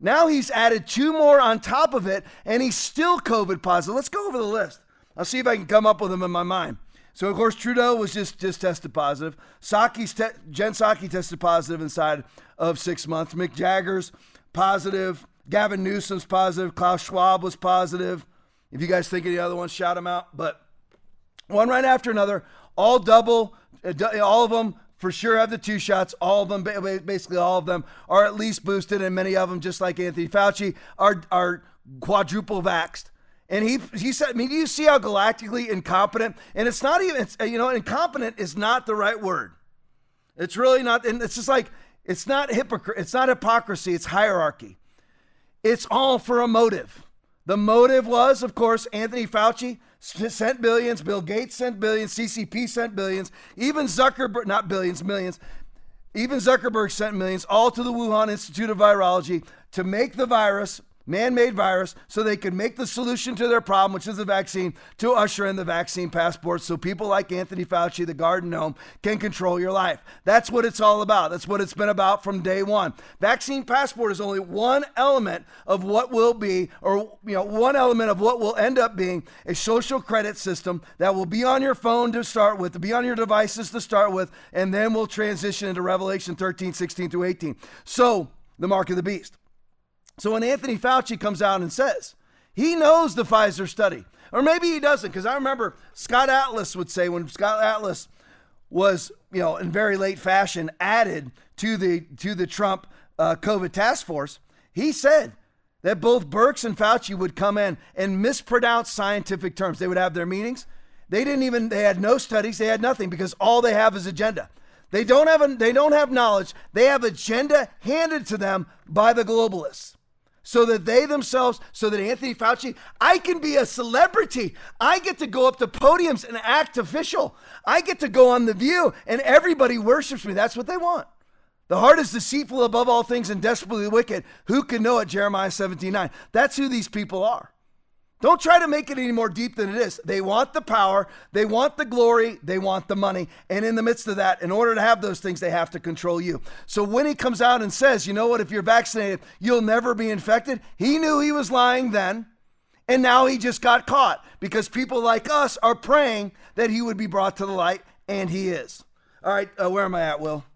Now he's added two more on top of it, and he's still COVID positive. Let's go over the list. I'll see if I can come up with them in my mind. So of course Trudeau was just just tested positive. Psaki's te- Jen Psaki tested positive inside of six months. Mick Jagger's positive. Gavin Newsom's positive. Klaus Schwab was positive. If you guys think of the other ones, shout them out. But one right after another, all double, uh, all of them for sure have the two shots. All of them, basically all of them, are at least boosted, and many of them, just like Anthony Fauci, are are quadruple vaxxed. And he he said, I mean, do you see how galactically incompetent? And it's not even, it's, you know, incompetent is not the right word. It's really not, and it's just like it's not hypocrite. It's not hypocrisy. It's hierarchy. It's all for a motive. The motive was, of course, Anthony Fauci sent billions, Bill Gates sent billions, CCP sent billions, even Zuckerberg, not billions, millions, even Zuckerberg sent millions, all to the Wuhan Institute of Virology to make the virus man made virus so they could make the solution to their problem, which is the vaccine, to usher in the vaccine passport so people like Anthony Fauci, the Garden Gnome, can control your life. That's what it's all about. That's what it's been about from day one. Vaccine passport is only one element of what will be, or you know, one element of what will end up being a social credit system that will be on your phone to start with, to be on your devices to start with, and then we'll transition into Revelation 13, 16 through 18. So, the mark of the beast. So when Anthony Fauci comes out and says he knows the Pfizer study, or maybe he doesn't, because I remember Scott Atlas would say when Scott Atlas was, you know, in very late fashion added to the to the Trump uh, COVID task force, he said that both Birx and Fauci would come in and mispronounce scientific terms. They would have their meetings. They didn't even. They had no studies. They had nothing because all they have is agenda. They don't have a, they don't have knowledge. They have agenda handed to them by the globalists so that they themselves, so that Anthony Fauci, I can be a celebrity. I get to go up to podiums and act official. I get to go on The View and everybody worships me. That's what they want. The heart is deceitful above all things and desperately wicked. Who can know it? Jeremiah 17 9. That's who these people are. Don't try to make it any more deep than it is. They want the power, they want the glory, they want the money. And in the midst of that, in order to have those things, they have to control you. So when he comes out and says, you know what, if you're vaccinated, you'll never be infected, he knew he was lying then. And now he just got caught because people like us are praying that he would be brought to the light, and he is. All right, uh, where am I at, Will?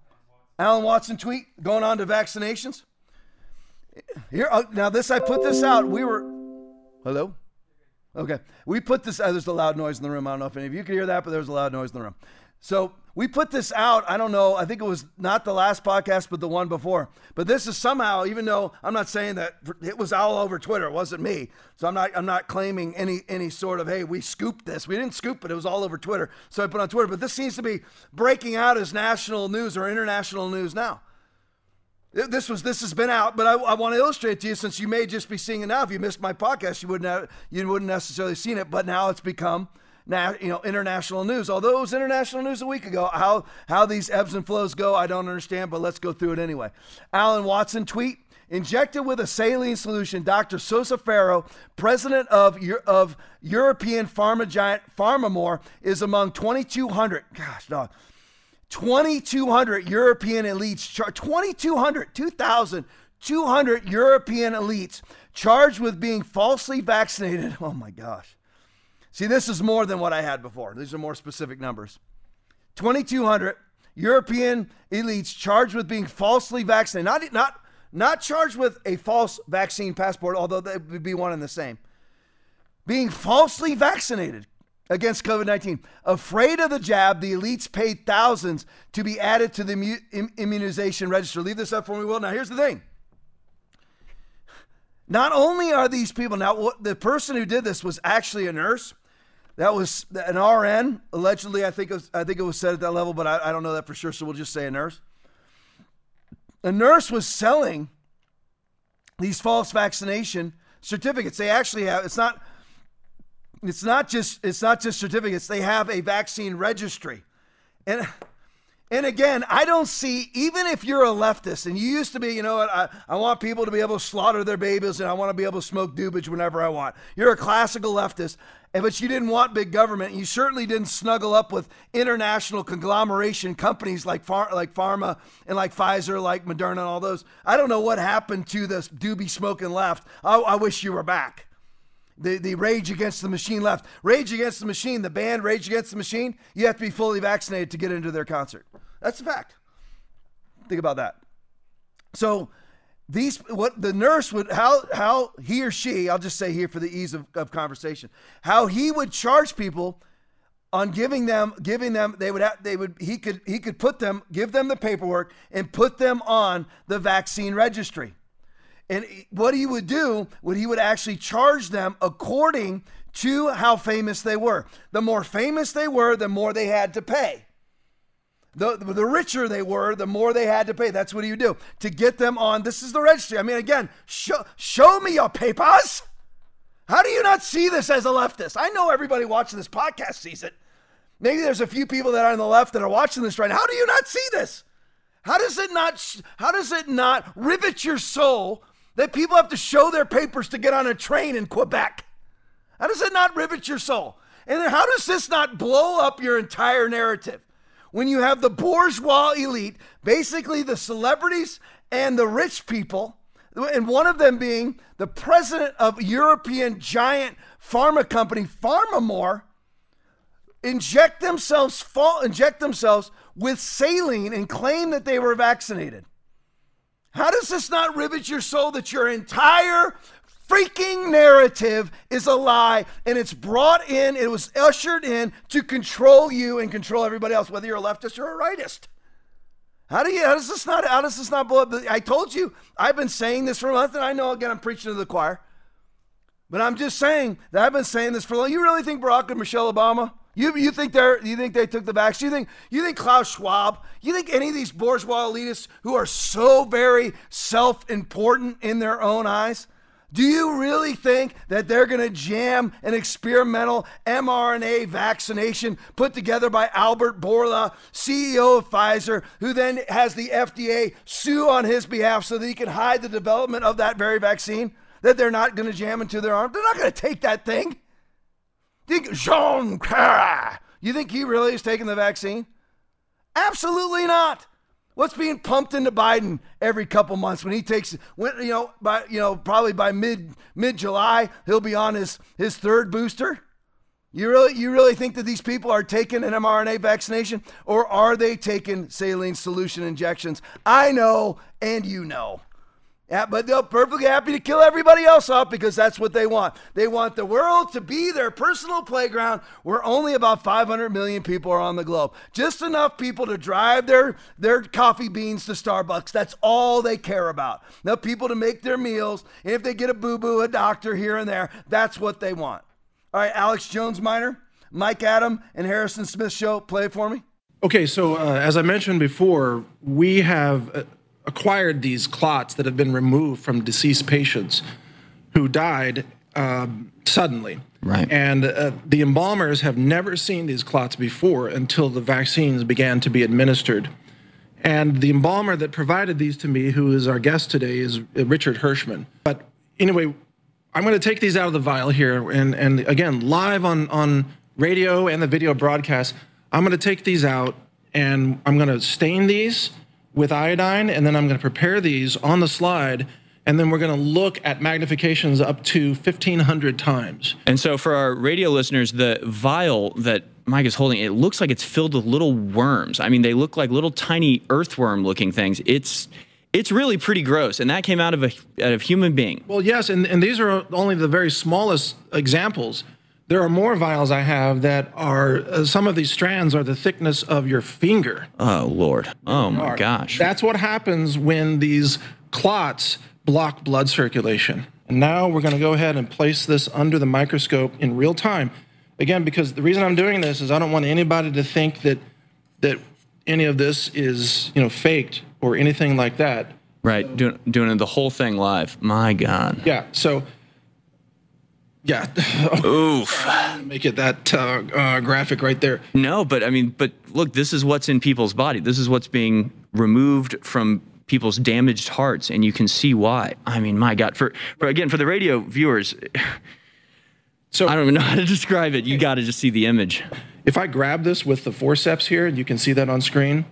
Alan Watson tweet going on to vaccinations. Here, uh, now this I put this out. We were, hello. Okay. We put this, uh, there's a loud noise in the room. I don't know if any of you could hear that, but there's a loud noise in the room. So we put this out. I don't know. I think it was not the last podcast, but the one before. But this is somehow, even though I'm not saying that it was all over Twitter, it wasn't me. So I'm not, I'm not claiming any, any sort of, hey, we scooped this. We didn't scoop it. It was all over Twitter. So I put on Twitter. But this seems to be breaking out as national news or international news now. This was this has been out, but I, I, want to illustrate to you since you may just be seeing it now. If you missed my podcast, you wouldn't have, you wouldn't necessarily seen it, but now it's become now you know international news. Although it was international news a week ago, how how these ebbs and flows go, I don't understand, but let's go through it anyway. Alan Watson tweet. Injected with a saline solution, Dr. Sousa Faro, president of, of European pharma giant PharmaMar, is among 2,200. Gosh, dog. 2,200 European elites, 2,200, 2,200 European elites charged with being falsely vaccinated. Oh my gosh. See, this is more than what I had before. These are more specific numbers. 2,200 European elites charged with being falsely vaccinated, not, not, not charged with a false vaccine passport, although they would be one and the same. Being falsely vaccinated against COVID 19. Afraid of the jab, the elites paid thousands to be added to the immunization register. Leave this up for me, Will. Now, here's the thing. Not only are these people, now, the person who did this was actually a nurse. That was an RN, allegedly. I think it was, I think it was said at that level, but I, I don't know that for sure, so we'll just say a nurse. A nurse was selling these false vaccination certificates. They actually have, it's not it's not just it's not just certificates. They have a vaccine registry. And and again, I don't see, even if you're a leftist and you used to be, you know what, I, I want people to be able to slaughter their babies and I want to be able to smoke dubage whenever I want. You're a classical leftist. but you didn't want big government. You certainly didn't snuggle up with international conglomeration companies like Phar- like Pharma and like Pfizer, like Moderna, and all those. I don't know what happened to this doobie smoking left. I, I wish you were back. The, the Rage Against the Machine left. Rage Against the Machine, the band Rage Against the Machine, you have to be fully vaccinated to get into their concert. That's a fact. Think about that. So these what the nurse would how how he or she I'll just say here for the ease of, of conversation how he would charge people on giving them giving them they would have, they would he could he could put them give them the paperwork and put them on the vaccine registry and what he would do what he would actually charge them according to how famous they were the more famous they were the more they had to pay the, the richer they were, the more they had to pay. That's what he would do to get them on. This is the registry. I mean, again, show, show me your papers. How do you not see this as a leftist? I know everybody watching this podcast sees it. Maybe there's a few people that are on the left that are watching this right now. How do you not see this? How does it not how does it not rivet your soul that people have to show their papers to get on a train in Quebec? How does it not rivet your soul? And how does this not blow up your entire narrative? when you have the bourgeois elite, basically the celebrities and the rich people, and one of them being the president of European giant pharma company PharmaMar, inject themselves inject themselves with saline and claim that they were vaccinated. How does this not rivet your soul that your entire freaking narrative is a lie and it's brought in, it was ushered in to control you and control everybody else, whether you're a leftist or a rightist. How do you how does this not how does this not blow up? I told you I've been saying this for a month, and I know again I'm preaching to the choir. But I'm just saying that I've been saying this for long. You really think Barack and Michelle Obama? You, you think they're you think they took the vaccine? You think you think Klaus Schwab? You think any of these bourgeois elitists who are so very self-important in their own eyes? Do you really think that they're going to jam an experimental mRNA vaccination put together by Albert Bourla, CEO of Pfizer, who then has the FDA sue on his behalf so that he can hide the development of that very vaccine? That they're not going to jam into their arm? They're not going to take that thing. Think Jean Pierre, you think he really is taking the vaccine? Absolutely not. What's being pumped into Biden every couple months when he takes when you know by you know probably by mid mid July he'll be on his his third booster. You really you really think that these people are taking an mRNA vaccination or are they taking saline solution injections? I know and you know. Yeah, but they're perfectly happy to kill everybody else off because that's what they want. They want the world to be their personal playground where only about 500 million people are on the globe. Just enough people to drive their, their coffee beans to Starbucks. That's all they care about. Enough people to make their meals. And if they get a boo boo, a doctor here and there, that's what they want. All right, Alex Jones Minor, Mike Adam, and Harrison Smith Show, play for me. Okay, so uh, as I mentioned before, we have. Uh, acquired these clots that have been removed from deceased patients who died um, suddenly. Right. And uh, the embalmers have never seen these clots before until the vaccines began to be administered. And the embalmer that provided these to me, who is our guest today, is uh, Richard Hirschman. But anyway, I'm going to take these out of the vial here, and, and again, live on, on radio and the video broadcast, I'm going to take these out and I'm going to stain these with iodine, and then I'm going to prepare these on the slide, and then we're going to look at magnifications up to 1,500 times. And so, for our radio listeners, the vial that Mike is holding, it looks like it's filled with little worms. I mean, they look like little tiny earthworm-looking things. It's it's really pretty gross, and that came out of a out of human being. Well, yes, and, and these are only the very smallest examples. There are more vials I have that are uh, some of these strands are the thickness of your finger. Oh lord. Oh my gosh. That's what happens when these clots block blood circulation. And now we're going to go ahead and place this under the microscope in real time. Again, because the reason I'm doing this is I don't want anybody to think that that any of this is, you know, faked or anything like that. Right, doing doing the whole thing live. My God. Yeah. So yeah. Oof. Make it that uh, uh, graphic right there. No, but I mean, but look, this is what's in people's body. This is what's being removed from people's damaged hearts, and you can see why. I mean, my God. For, for again, for the radio viewers, So I don't even know how to describe it. You got to just see the image. if I grab this with the forceps here, and you can see that on screen,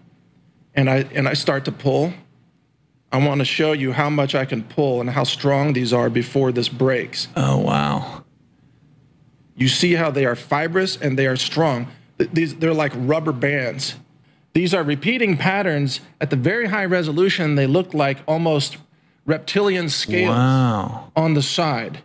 and I and I start to pull, I want to show you how much I can pull and how strong these are before this breaks. Oh wow. You see how they are fibrous and they are strong. These they're like rubber bands. These are repeating patterns at the very high resolution. They look like almost reptilian scales Wow. on the side.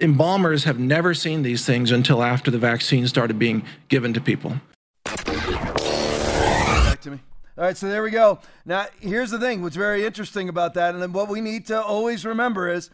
Embalmers have never seen these things until after the vaccine started being given to people. back to me. All right, so there we go. Now, here's the thing what's very interesting about that, and then what we need to always remember is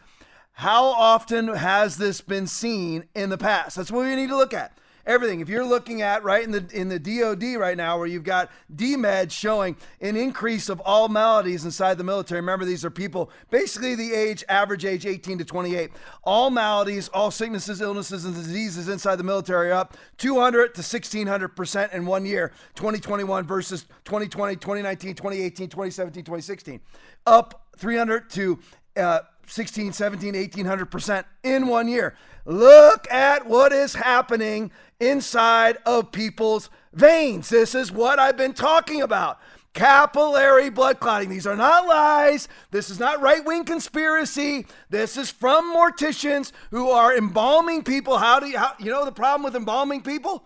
how often has this been seen in the past? That's what we need to look at. Everything. If you're looking at right in the in the DoD right now, where you've got DMED showing an increase of all maladies inside the military. Remember, these are people basically the age average age 18 to 28. All maladies, all sicknesses, illnesses, and diseases inside the military up 200 to 1600 percent in one year. 2021 versus 2020, 2019, 2018, 2017, 2016, up 300 to uh, 16, 17, 1800% in one year. Look at what is happening inside of people's veins. This is what I've been talking about. Capillary blood clotting. These are not lies. This is not right wing conspiracy. This is from morticians who are embalming people. How do you, how, you know the problem with embalming people?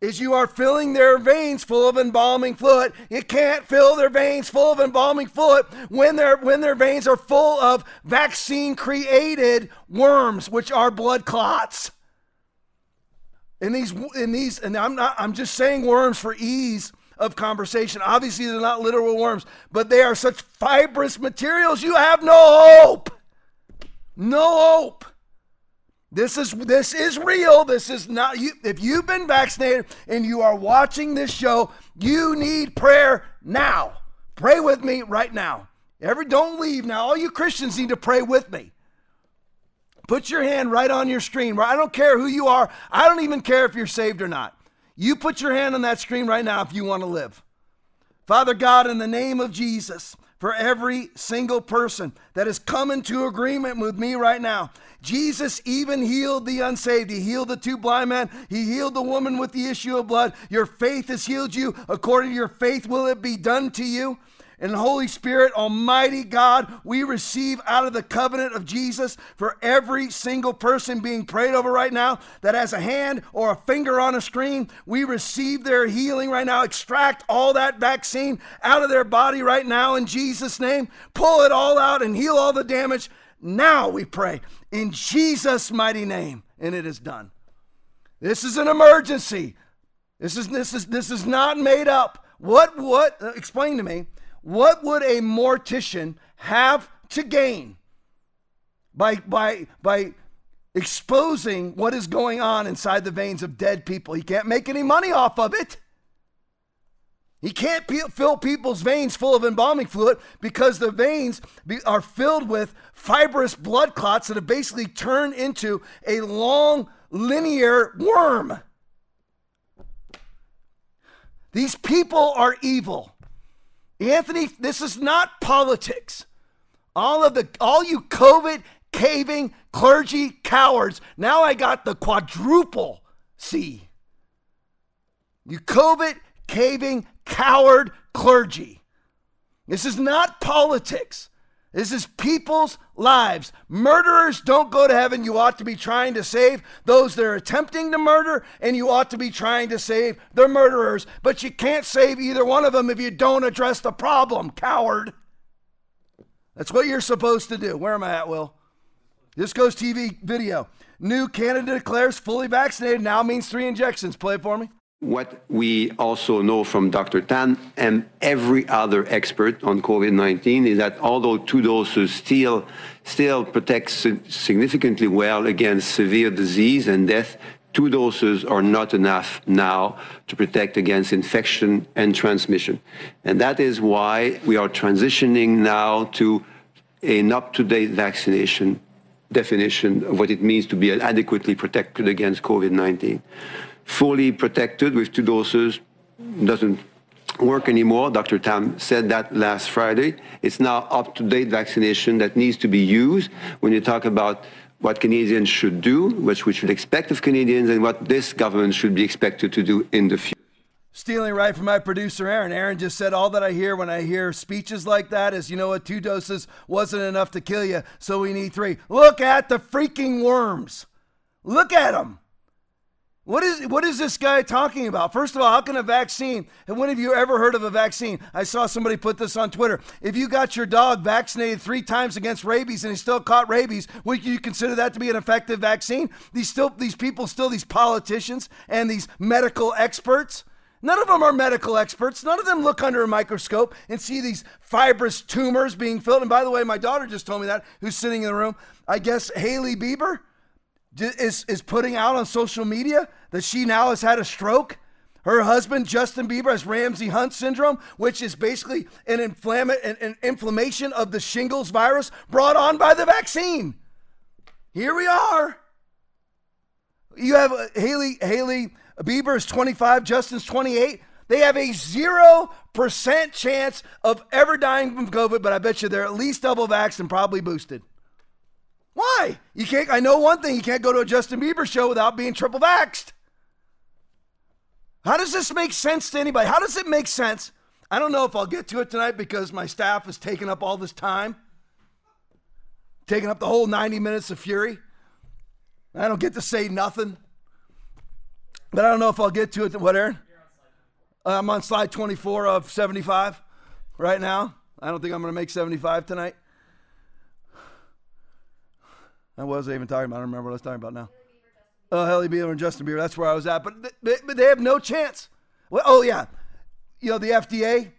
Is you are filling their veins full of embalming fluid. You can't fill their veins full of embalming fluid when their when their veins are full of vaccine created worms, which are blood clots. In these in these, and I'm not I'm just saying worms for ease of conversation. Obviously, they're not literal worms, but they are such fibrous materials, you have no hope. No hope. This is this is real. This is not you. If you've been vaccinated and you are watching this show, you need prayer now. Pray with me right now. Every don't leave now. All you Christians need to pray with me. Put your hand right on your screen. I don't care who you are. I don't even care if you're saved or not. You put your hand on that screen right now if you want to live. Father God, in the name of Jesus, for every single person that has come into agreement with me right now. Jesus even healed the unsaved. He healed the two blind men. He healed the woman with the issue of blood. Your faith has healed you. According to your faith, will it be done to you? And Holy Spirit, Almighty God, we receive out of the covenant of Jesus for every single person being prayed over right now that has a hand or a finger on a screen. We receive their healing right now. Extract all that vaccine out of their body right now in Jesus' name. Pull it all out and heal all the damage. Now we pray in Jesus' mighty name. And it is done. This is an emergency. This is this is this is not made up. What what explain to me? What would a mortician have to gain by by by exposing what is going on inside the veins of dead people? He can't make any money off of it. He can't pe- fill people's veins full of embalming fluid because the veins be, are filled with fibrous blood clots that have basically turned into a long linear worm. These people are evil. Anthony, this is not politics. All of the all you COVID caving clergy cowards. Now I got the quadruple C. You COVID caving coward clergy. This is not politics. This is people's lives. Murderers don't go to heaven. You ought to be trying to save those that are attempting to murder, and you ought to be trying to save the murderers. But you can't save either one of them if you don't address the problem, coward. That's what you're supposed to do. Where am I at, Will? This goes TV video. New Canada declares fully vaccinated now means three injections. Play it for me. What we also know from Dr. Tam and every other expert on COVID-19 is that although two doses still still protect significantly well against severe disease and death, two doses are not enough now to protect against infection and transmission. And that is why we are transitioning now to an up-to-date vaccination definition of what it means to be adequately protected against COVID-19 fully protected with two doses doesn't work anymore. Dr. Tam said that last Friday. It's now up-to-date vaccination that needs to be used when you talk about what Canadians should do, what we should expect of Canadians, and what this government should be expected to do in the future. Stealing right from my producer, Aaron. Aaron just said all that I hear when I hear speeches like that is, you know what, two doses wasn't enough to kill you, so we need three. Look at the freaking worms. Look at them. What is what is this guy talking about? First of all, how can a vaccine? And when have you ever heard of a vaccine? I saw somebody put this on Twitter. If you got your dog vaccinated three times against rabies and he still caught rabies, would you consider that to be an effective vaccine? These still these people still these politicians and these medical experts. None of them are medical experts. None of them look under a microscope and see these fibrous tumors being filled. And by the way, my daughter just told me that, who's sitting in the room. I guess Hailey Bieber is, is putting out on social media that she now has had a stroke. Her husband, Justin Bieber, has Ramsay Hunt syndrome, which is basically an, inflama- an, an inflammation of the shingles virus brought on by the vaccine. Here we are. You have uh, Haley, Hailey Bieber is 25, Justin's 28. They have a 0% chance of ever dying from COVID, but I bet you they're at least double vaxxed and probably boosted. Why? You can't. I know one thing. You can't go to a Justin Bieber show without being triple vaxxed. How does this make sense to anybody? How does it make sense? I don't know if I'll get to it tonight because my staff is taking up all this time, taking up the whole 90 minutes of fury. I don't get to say nothing. But I don't know if I'll get to it. What, Aaron? I'm on slide 24 of 75 right now. I don't think I'm going to make 75 tonight. I wasn't even talking about. I don't remember what I was talking about now. Oh, Hailey Bieber and Justin Bieber. That's where I was at. But they, but they have no chance. Well, oh yeah, you know the FDA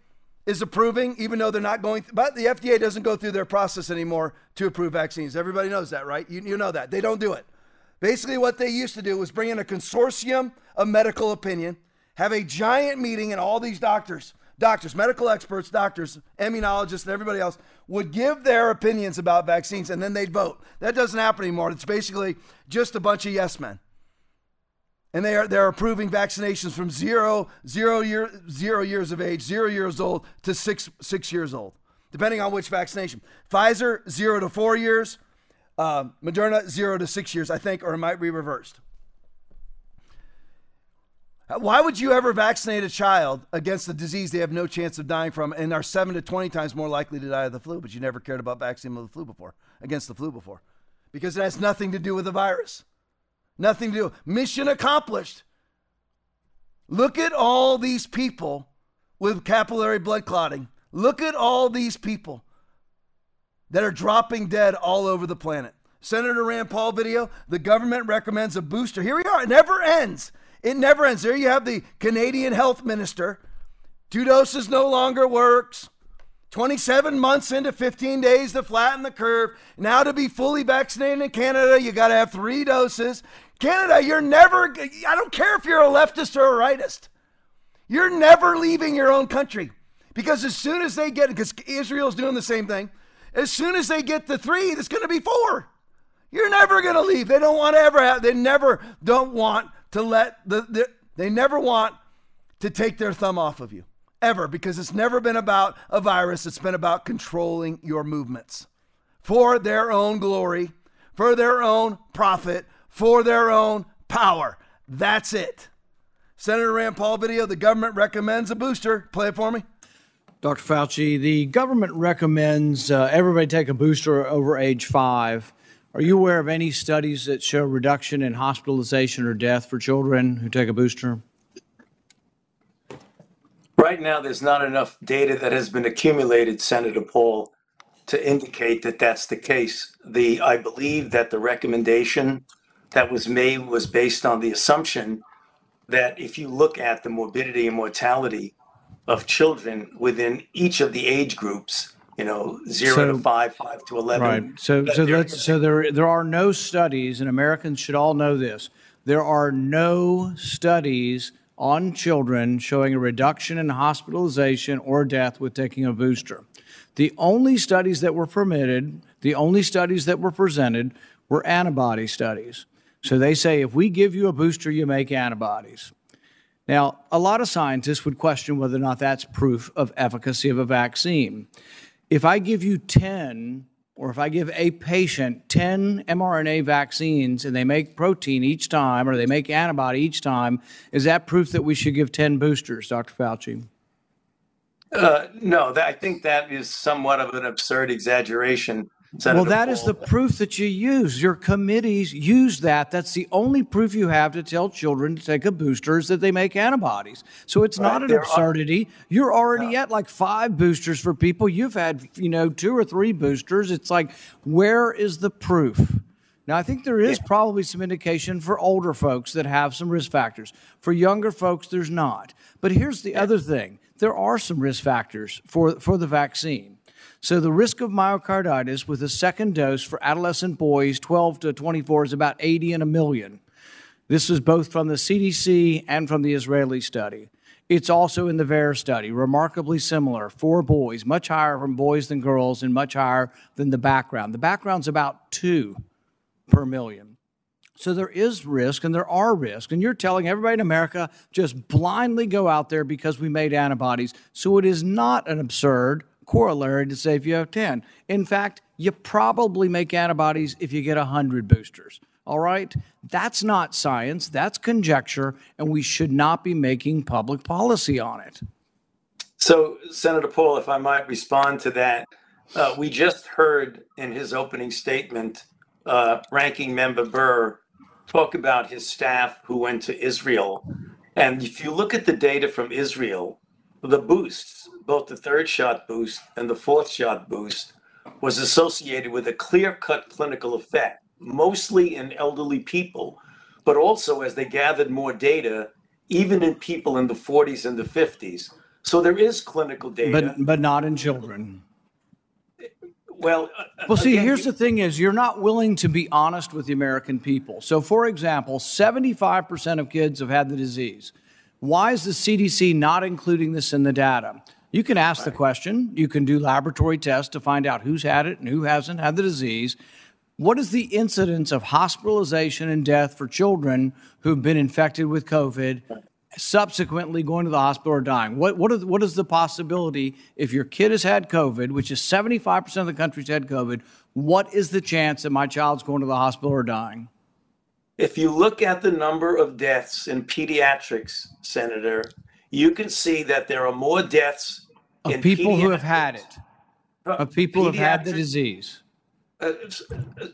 is approving, even though they're not going. Th- but the FDA doesn't go through their process anymore to approve vaccines. Everybody knows that, right? You, you know that they don't do it. Basically, what they used to do was bring in a consortium of medical opinion, have a giant meeting, and all these doctors, doctors, medical experts, doctors, immunologists, and everybody else would give their opinions about vaccines, and then they'd vote. That doesn't happen anymore. It's basically just a bunch of yes men. And they are they're approving vaccinations from zero, zero year, zero years of age, zero years old to six six years old, depending on which vaccination. Pfizer zero to four years, uh, Moderna, zero to six years, I think, or it might be reversed. Why would you ever vaccinate a child against a disease they have no chance of dying from and are seven to 20 times more likely to die of the flu, but you never cared about vaccinating the flu before, against the flu before? Because it has nothing to do with the virus. Nothing to do. Mission accomplished. Look at all these people with capillary blood clotting. Look at all these people that are dropping dead all over the planet. Senator Rand Paul video, the government recommends a booster. Here we are. It never ends. It never ends. There you have the Canadian health minister. Two doses no longer works. 27 months into 15 days to flatten the curve. Now to be fully vaccinated in Canada, you got to have three doses. Canada, you're never, I don't care if you're a leftist or a rightist, you're never leaving your own country. Because as soon as they get, because Israel's doing the same thing, as soon as they get the three, it's going to be four. You're never going to leave. They don't want to ever have, they never don't want to let the, the they never want to take their thumb off of you ever because it's never been about a virus. It's been about controlling your movements for their own glory, for their own profit, for their own power. That's it. Senator Rand Paul video, the government recommends a booster. Play it for me. Dr. Fauci, the government recommends uh, everybody take a booster over age five. Are you aware of any studies that show reduction in hospitalization or death for children who take a booster? Right now, there's not enough data that has been accumulated, Senator Paul, to indicate that that's the case. The I believe that the recommendation that was made was based on the assumption that if you look at the morbidity and mortality of children within each of the age groups, you know, zero So- to five, five to eleven. Right. So, so let's, so there, there are no studies, and Americans should all know this. There are no studies on children showing a reduction in hospitalization or death with taking a booster. The only studies that were permitted, the only studies that were presented were antibody studies. So they say if we give you a booster, you make antibodies. Now, a lot of scientists would question whether or not that's proof of efficacy of a vaccine. If I give you 10 or if I give a patient 10 mRNA vaccines and they make protein each time or they make antibody each time, is that proof that we should give 10 boosters, Dr. Fauci? Uh, no, that, I think that is somewhat of an absurd exaggeration. Senator well, that is Paul. the proof that you use. Your committees use that. That's the only proof you have to tell children to take a booster is that they make antibodies. So it's not an absurdity. You're already at like five boosters for people. You've had, you know, two or three boosters. It's like, where is the proof? Now, I think there is probably some indication for older folks that have some risk factors. For younger folks, there's not. But here's the other thing there are some risk factors for, for the vaccine. So the risk of myocarditis with a second dose for adolescent boys 12 to 24 is about 80 in a million. This is both from the CDC and from the Israeli study. It's also in the VAER study, remarkably similar for boys, much higher from boys than girls and much higher than the background. The background's about two per million. So there is risk and there are risks. And you're telling everybody in America just blindly go out there because we made antibodies. So it is not an absurd corollary to say if you have 10. In fact, you probably make antibodies if you get 100 boosters. All right? That's not science, that's conjecture, and we should not be making public policy on it. So, Senator Paul, if I might respond to that, uh, we just heard in his opening statement, uh, Ranking Member Burr talk about his staff who went to Israel. And if you look at the data from Israel, the boosts, both the third shot boost and the fourth shot boost, was associated with a clear cut clinical effect, mostly in elderly people, but also as they gathered more data, even in people in the 40s and the 50s. So there is clinical data. But but not in children. well, uh, Well, see, again, here's the thing is you're not willing to be honest with the American people. So, for example, 75% of kids have had the disease. Why is the CDC not including this in the data? You can ask the question. You can do laboratory tests to find out who's had it and who hasn't had the disease. What is the incidence of hospitalization and death for children who've been infected with COVID, subsequently going to the hospital or dying? What, what, the- what is the possibility if your kid has had COVID, which is 75% of the country's had COVID, what is the chance that my child's going to the hospital or dying? If you look at the number of deaths in pediatrics, Senator, you can see that there are more deaths Of in people who have had it, of people who have had the disease. uh, uh,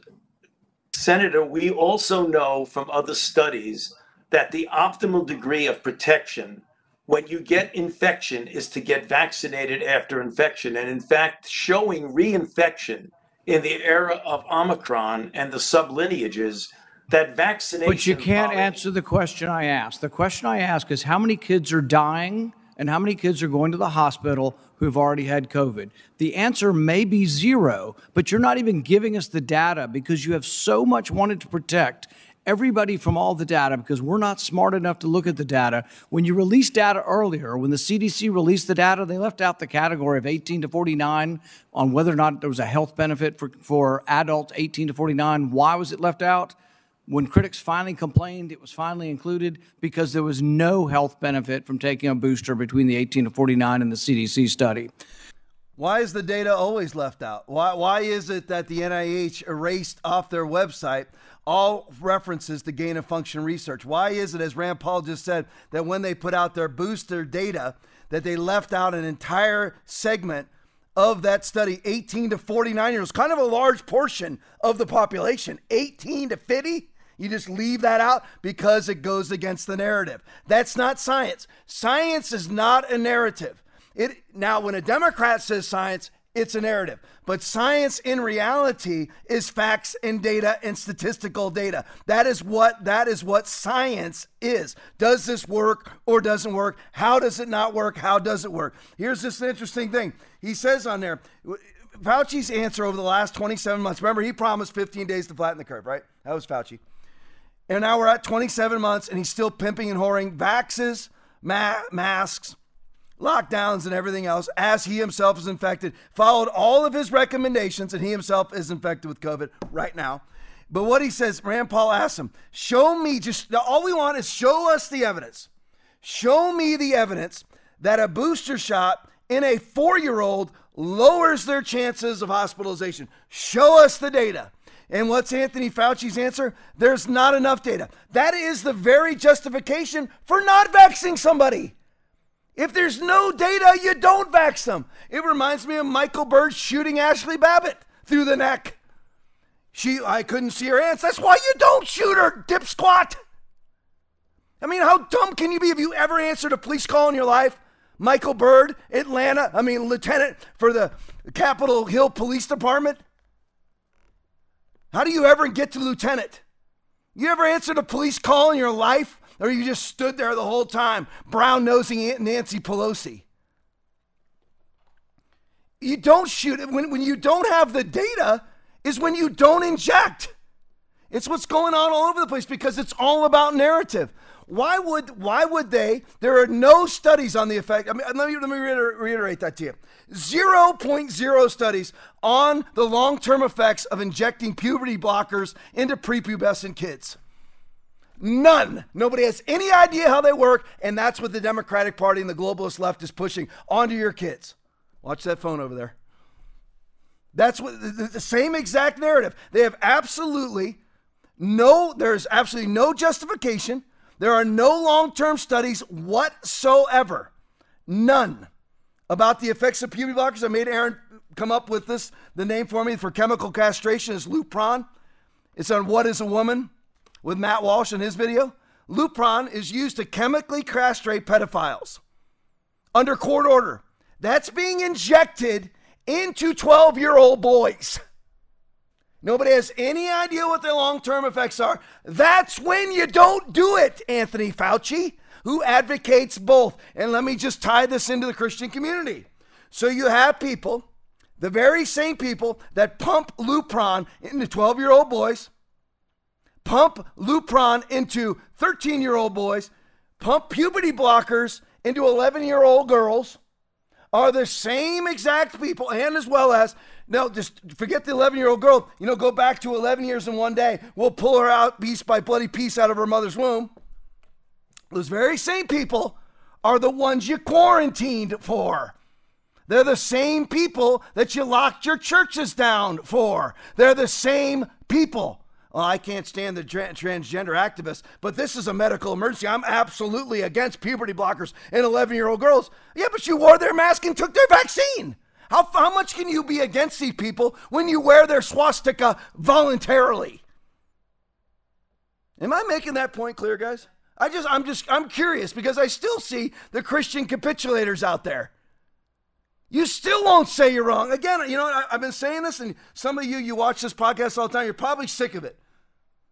Senator, we also know from other studies that the optimal degree of protection when you get infection is to get vaccinated after infection. And in fact, showing reinfection in the era of Omicron and the sublineages, that vaccination. But you can't following- answer the question I asked. The question I ask is how many kids are dying and how many kids are going to the hospital who've already had COVID? The answer may be zero, but you're not even giving us the data because you have so much wanted to protect everybody from all the data because we're not smart enough to look at the data. When you released data earlier, when the CDC released the data, they left out the category of 18 to 49 on whether or not there was a health benefit for, for adults 18 to 49. Why was it left out? When critics finally complained, it was finally included because there was no health benefit from taking a booster between the 18 to 49 and the CDC study. Why is the data always left out? Why, why is it that the NIH erased off their website all references to gain of function research? Why is it, as Rand Paul just said, that when they put out their booster data, that they left out an entire segment of that study, 18 to 49 years, kind of a large portion of the population, 18 to 50? You just leave that out because it goes against the narrative. That's not science. Science is not a narrative. It now when a Democrat says science, it's a narrative. But science in reality is facts and data and statistical data. That is what that is what science is. Does this work or doesn't work? How does it not work? How does it work? Here's this interesting thing. He says on there Fauci's answer over the last 27 months. Remember, he promised 15 days to flatten the curve, right? That was Fauci. And now we're at 27 months and he's still pimping and whoring vaxes, ma- masks, lockdowns, and everything else as he himself is infected. Followed all of his recommendations and he himself is infected with COVID right now. But what he says, Rand Paul asks him, show me just all we want is show us the evidence. Show me the evidence that a booster shot in a four year old lowers their chances of hospitalization. Show us the data. And what's Anthony Fauci's answer? There's not enough data. That is the very justification for not vaccinating somebody. If there's no data, you don't vax them. It reminds me of Michael Byrd shooting Ashley Babbitt through the neck. She, I couldn't see her hands. That's why you don't shoot her, dip squat. I mean, how dumb can you be? Have you ever answered a police call in your life? Michael Byrd, Atlanta, I mean, lieutenant for the Capitol Hill Police Department. How do you ever get to lieutenant? You ever answered a police call in your life? Or you just stood there the whole time, brown nosing Nancy Pelosi? You don't shoot it. When, when you don't have the data, is when you don't inject. It's what's going on all over the place because it's all about narrative. Why would why would they? There are no studies on the effect. I mean, let me let me reiterate that to you. 0.0 studies on the long-term effects of injecting puberty blockers into prepubescent kids. None. Nobody has any idea how they work, and that's what the Democratic Party and the globalist left is pushing onto your kids. Watch that phone over there. That's what the, the same exact narrative. They have absolutely no, there's absolutely no justification. There are no long term studies whatsoever. None about the effects of puberty blockers. I made Aaron come up with this. The name for me for chemical castration is Lupron. It's on What is a Woman with Matt Walsh in his video. Lupron is used to chemically castrate pedophiles under court order. That's being injected into 12 year old boys. Nobody has any idea what the long term effects are. That's when you don't do it, Anthony Fauci, who advocates both. And let me just tie this into the Christian community. So you have people, the very same people that pump Lupron into 12 year old boys, pump Lupron into 13 year old boys, pump puberty blockers into 11 year old girls are the same exact people, and as well as, no, just forget the 11 year old girl. You know, go back to 11 years in one day. We'll pull her out piece by bloody piece out of her mother's womb. Those very same people are the ones you quarantined for. They're the same people that you locked your churches down for. They're the same people. Well, I can't stand the tra- transgender activists, but this is a medical emergency. I'm absolutely against puberty blockers in 11 year old girls. Yeah, but you wore their mask and took their vaccine. How, how much can you be against these people when you wear their swastika voluntarily? Am I making that point clear, guys? I just, I'm just, I'm curious because I still see the Christian capitulators out there. You still won't say you're wrong. Again, you know, I, I've been saying this, and some of you, you watch this podcast all the time, you're probably sick of it.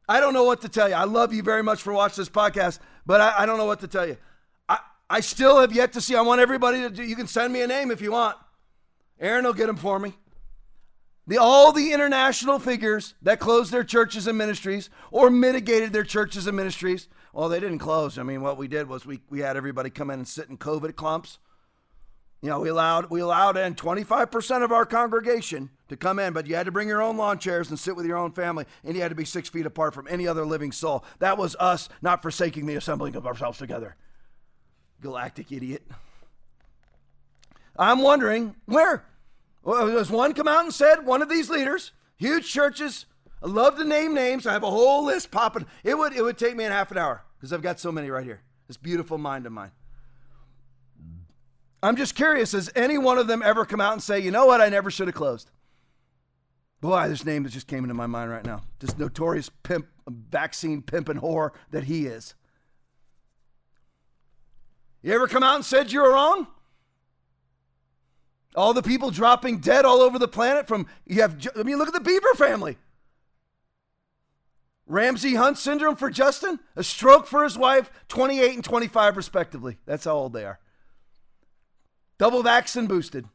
I don't know what to tell you. I love you very much for watching this podcast, but I, I don't know what to tell you. I, I still have yet to see. I want everybody to do, you can send me a name if you want. Aaron will get them for me. The, all the international figures that closed their churches and ministries or mitigated their churches and ministries. Well, they didn't close. I mean, what we did was we, we had everybody come in and sit in COVID clumps. You know, we allowed we allowed in 25% of our congregation to come in, but you had to bring your own lawn chairs and sit with your own family, and you had to be six feet apart from any other living soul. That was us not forsaking the assembling of ourselves together. Galactic idiot. I'm wondering where. Well, does one come out and said, one of these leaders, huge churches, I love to name names. I have a whole list popping. It would it would take me a half an hour because I've got so many right here. This beautiful mind of mine. I'm just curious, has any one of them ever come out and say, you know what, I never should have closed? Boy, this name just came into my mind right now. This notorious pimp, vaccine pimp and whore that he is. You ever come out and said you were wrong? All the people dropping dead all over the planet from, you have, I mean, look at the Bieber family. Ramsay Hunt syndrome for Justin, a stroke for his wife, 28 and 25 respectively. That's how old they are. Double vaccine boosted.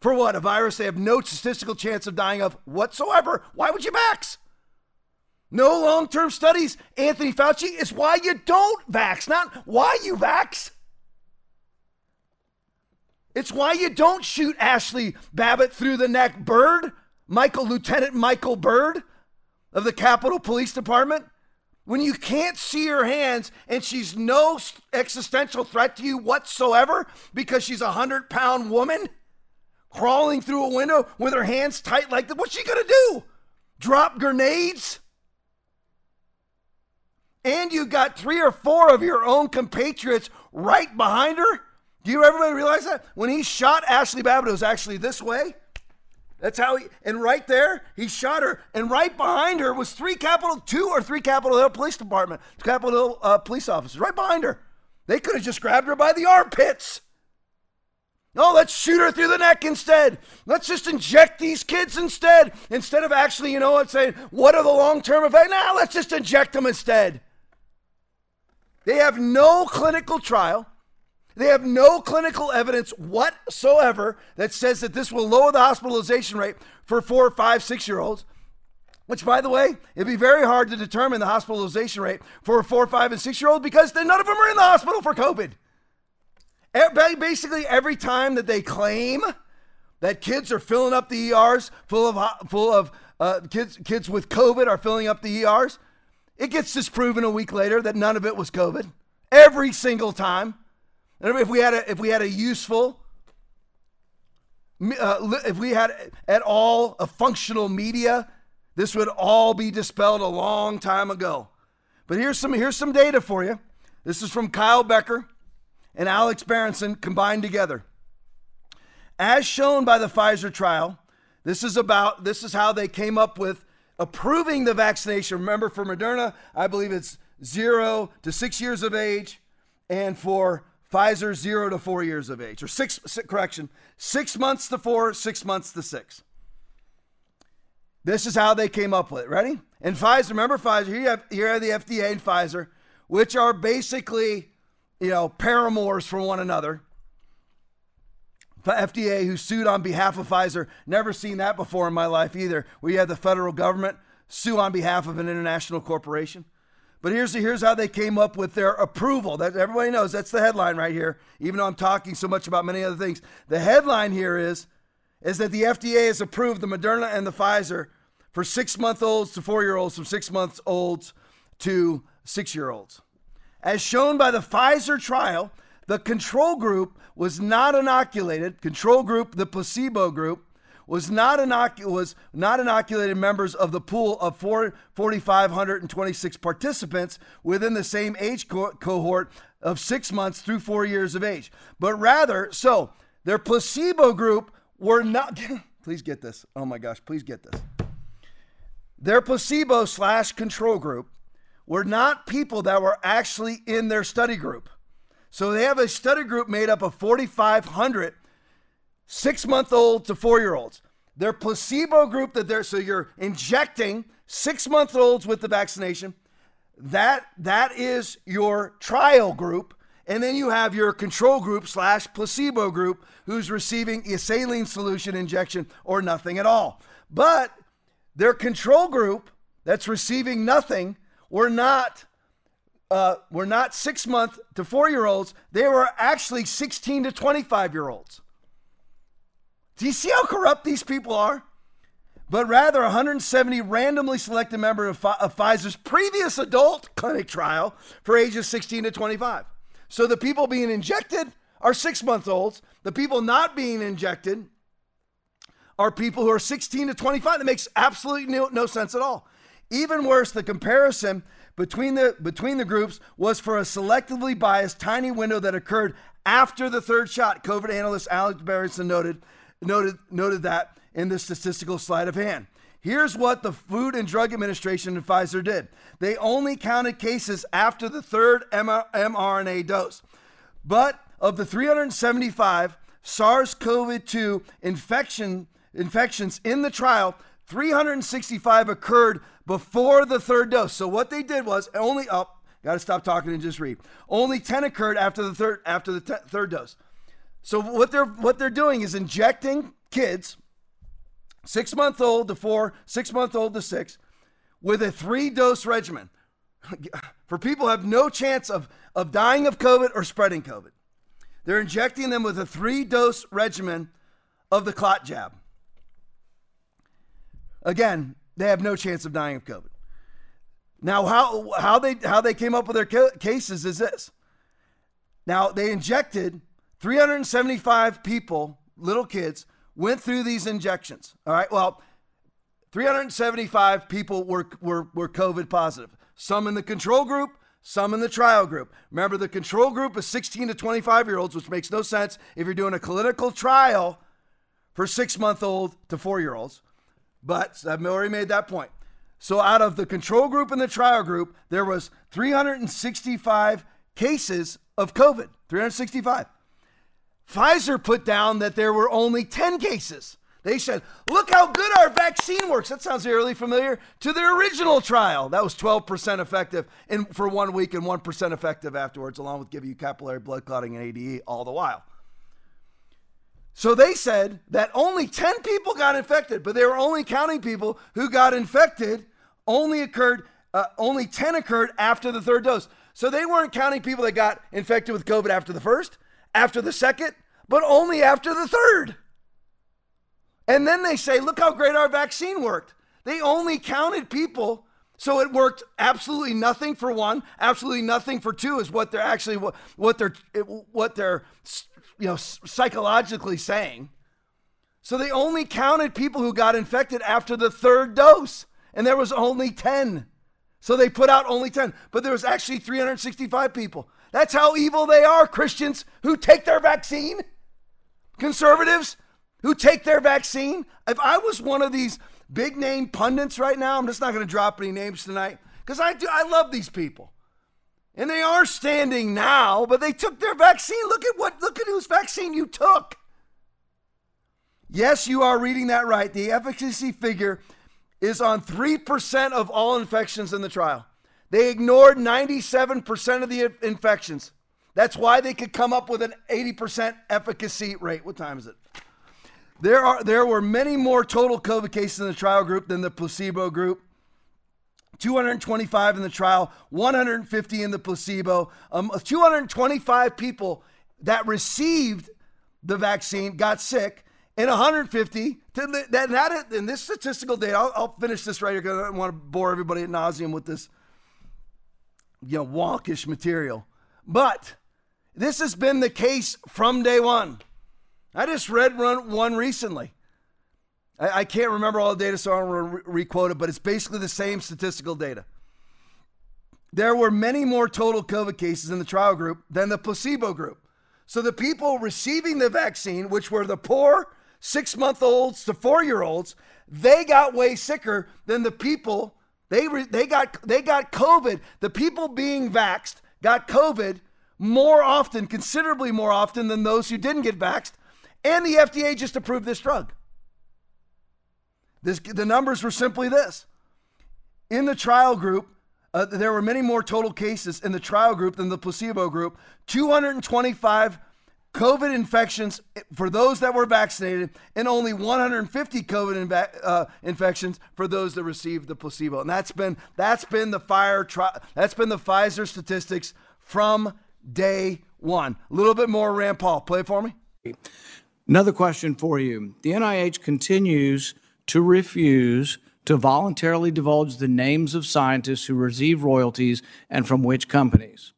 For what? A virus they have no statistical chance of dying of whatsoever. Why would you vax? No long term studies, Anthony Fauci, is why you don't vax, not why you vax. It's why you don't shoot Ashley Babbitt through the neck. Byrd, Michael, Lieutenant Michael Byrd of the Capitol Police Department, when you can't see her hands and she's no existential threat to you whatsoever because she's a hundred pound woman crawling through a window with her hands tight like that. What's she to do? Drop grenades? And you got three or four of your own compatriots right behind her? Do you everybody realize that? When he shot Ashley Babbitt, it was actually this way. That's how he, and right there, he shot her. And right behind her was three Capitol, two or three Capitol Hill Police Department, Capitol Hill uh, police officers right behind her. They could have just grabbed her by the armpits. No, let's shoot her through the neck instead. Let's just inject these kids instead. Instead of actually, you know what, saying, what are the long term effects? Now let's just inject them instead. They have no clinical trial. They have no clinical evidence whatsoever that says that this will lower the hospitalization rate for four, five, six year olds. Which, by the way, it'd be very hard to determine the hospitalization rate for a four, five, and six year old because none of them are in the hospital for COVID. Basically, every time that they claim that kids are filling up the ERs full of full of uh, kids kids with COVID are filling up the ERs, it gets disproven a week later that none of it was COVID. Every single time. If we had a if we had a useful uh, if we had at all a functional media, this would all be dispelled a long time ago. But here's some here's some data for you. This is from Kyle Becker and Alex Berenson combined together. As shown by the Pfizer trial, this is about this is how they came up with approving the vaccination. Remember, for Moderna, I believe it's zero to six years of age, and for Pfizer, zero to four years of age, or six, six correction, six months to four, six months to six. This is how they came up with it. Ready? And Pfizer, remember Pfizer, here you have, here are the FDA and Pfizer, which are basically, you know, paramours for one another. The FDA, who sued on behalf of Pfizer, never seen that before in my life either, where you have the federal government sue on behalf of an international corporation. But here's, here's how they came up with their approval. That everybody knows that's the headline right here, even though I'm talking so much about many other things. The headline here is, is that the FDA has approved the Moderna and the Pfizer for six month olds to four year olds, from six months olds to six year olds. As shown by the Pfizer trial, the control group was not inoculated. Control group, the placebo group, was not, inoc- was not inoculated members of the pool of 4,526 participants within the same age co- cohort of six months through four years of age, but rather, so their placebo group were not, please get this. Oh my gosh, please get this. Their placebo slash control group were not people that were actually in their study group. So they have a study group made up of 4,500 six month old to four year olds. Their placebo group that they're so you're injecting six month olds with the vaccination. That that is your trial group. And then you have your control group slash placebo group who's receiving a saline solution injection or nothing at all. But their control group that's receiving nothing were not uh, were not six month to four year olds. They were actually 16 to 25 year olds. Do you see how corrupt these people are? But rather, 170 randomly selected members of, of Pfizer's previous adult clinic trial for ages 16 to 25. So the people being injected are six month olds. The people not being injected are people who are 16 to 25. That makes absolutely no, no sense at all. Even worse, the comparison between the between the groups was for a selectively biased tiny window that occurred after the third shot. COVID analyst Alex Berenson noted noted, noted that in the statistical sleight of hand. Here's what the Food and Drug Administration and Pfizer did they only counted cases after the third mRNA dose. But of the 375 SARS CoV 2 infection, infections in the trial, 365 occurred before the third dose. So what they did was only up. Oh, Got to stop talking and just read. Only 10 occurred after the third after the te- third dose. So what they're what they're doing is injecting kids, six month old to four, six month old to six, with a three dose regimen for people who have no chance of, of dying of COVID or spreading COVID. They're injecting them with a three dose regimen of the clot jab. Again, they have no chance of dying of COVID. Now, how, how, they, how they came up with their cases is this. Now, they injected 375 people, little kids, went through these injections. All right. Well, 375 people were, were, were COVID positive. Some in the control group, some in the trial group. Remember, the control group is 16 to 25 year olds, which makes no sense if you're doing a clinical trial for six month old to four year olds. But I've already made that point. So out of the control group and the trial group, there was 365 cases of COVID. 365. Pfizer put down that there were only 10 cases. They said, look how good our vaccine works. That sounds eerily familiar to the original trial. That was 12% effective in, for one week and 1% effective afterwards, along with giving you capillary blood clotting and ADE all the while. So they said that only 10 people got infected, but they were only counting people who got infected only occurred uh, only 10 occurred after the third dose. So they weren't counting people that got infected with COVID after the first, after the second, but only after the third. And then they say, look how great our vaccine worked. They only counted people. So it worked absolutely nothing for one, absolutely nothing for two is what they're actually what, what they're what they're you know psychologically saying. So they only counted people who got infected after the third dose and there was only 10. So they put out only 10, but there was actually 365 people. That's how evil they are, Christians who take their vaccine. Conservatives who take their vaccine. If I was one of these big name pundits right now, I'm just not going to drop any names tonight because I do I love these people. And they are standing now, but they took their vaccine. Look at what look at whose vaccine you took. Yes, you are reading that right. The efficacy figure is on 3% of all infections in the trial. They ignored 97% of the infections. That's why they could come up with an 80% efficacy rate. What time is it? There are there were many more total COVID cases in the trial group than the placebo group. 225 in the trial, 150 in the placebo. Um, 225 people that received the vaccine got sick, and 150 that, that in this statistical data. I'll, I'll finish this right here because I don't want to bore everybody at nauseum with this, you know, wonkish material. But this has been the case from day one. I just read one recently. I, can't remember all the data, so I don't re- requote it, but it's basically the same statistical data. There were many more total COVID cases in the trial group than the placebo group. So the people receiving the vaccine, which were the poor, six month olds to four year olds, they got way sicker than the people. They, re, they, got, they got COVID. The people being vaxed got COVID more often, considerably more often than those who didn't get vaxed and the FDA just approved this drug. This, the numbers were simply this. In the trial group, uh, there were many more total cases in the trial group than the placebo group. 225 COVID infections for those that were vaccinated, and only 150 COVID uh, infections for those that received the placebo. And that's been that's been the fire tri- that's been the Pfizer statistics from day one. A little bit more, Rand Paul. Play it for me. Another question for you. The NIH continues to refuse to voluntarily divulge the names of scientists who receive royalties and from which companies.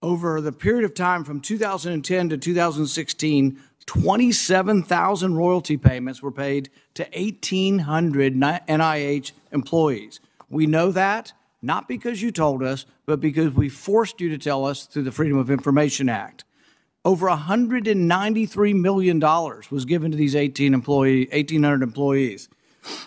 Over the period of time from 2010 to 2016, 27,000 royalty payments were paid to 1,800 NIH employees. We know that not because you told us, but because we forced you to tell us through the Freedom of Information Act. Over $193 million was given to these 18 employee, 1,800 employees.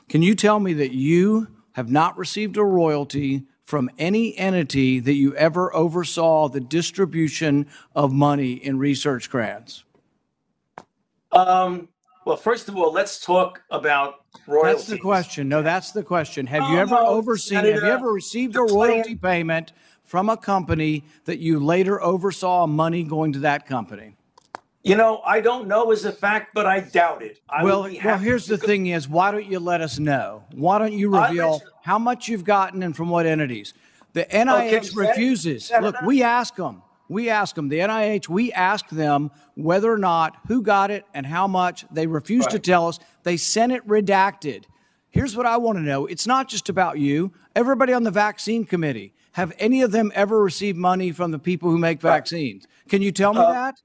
Can you tell me that you have not received a royalty from any entity that you ever oversaw the distribution of money in research grants? Um, well, first of all, let's talk about royalties. That's the question. No, that's the question. Have you ever no, overseen, have you ever received a royalty plan- payment from a company that you later oversaw money going to that company? You know, I don't know as a fact, but I doubt it. I well, well, here's the go- thing: is why don't you let us know? Why don't you reveal how much you've gotten and from what entities? The NIH okay, refuses. Senator, Look, we ask them. We ask them. The NIH. We ask them whether or not who got it and how much. They refuse right. to tell us. They sent it redacted. Here's what I want to know. It's not just about you. Everybody on the vaccine committee. Have any of them ever received money from the people who make vaccines? Can you tell me uh, that?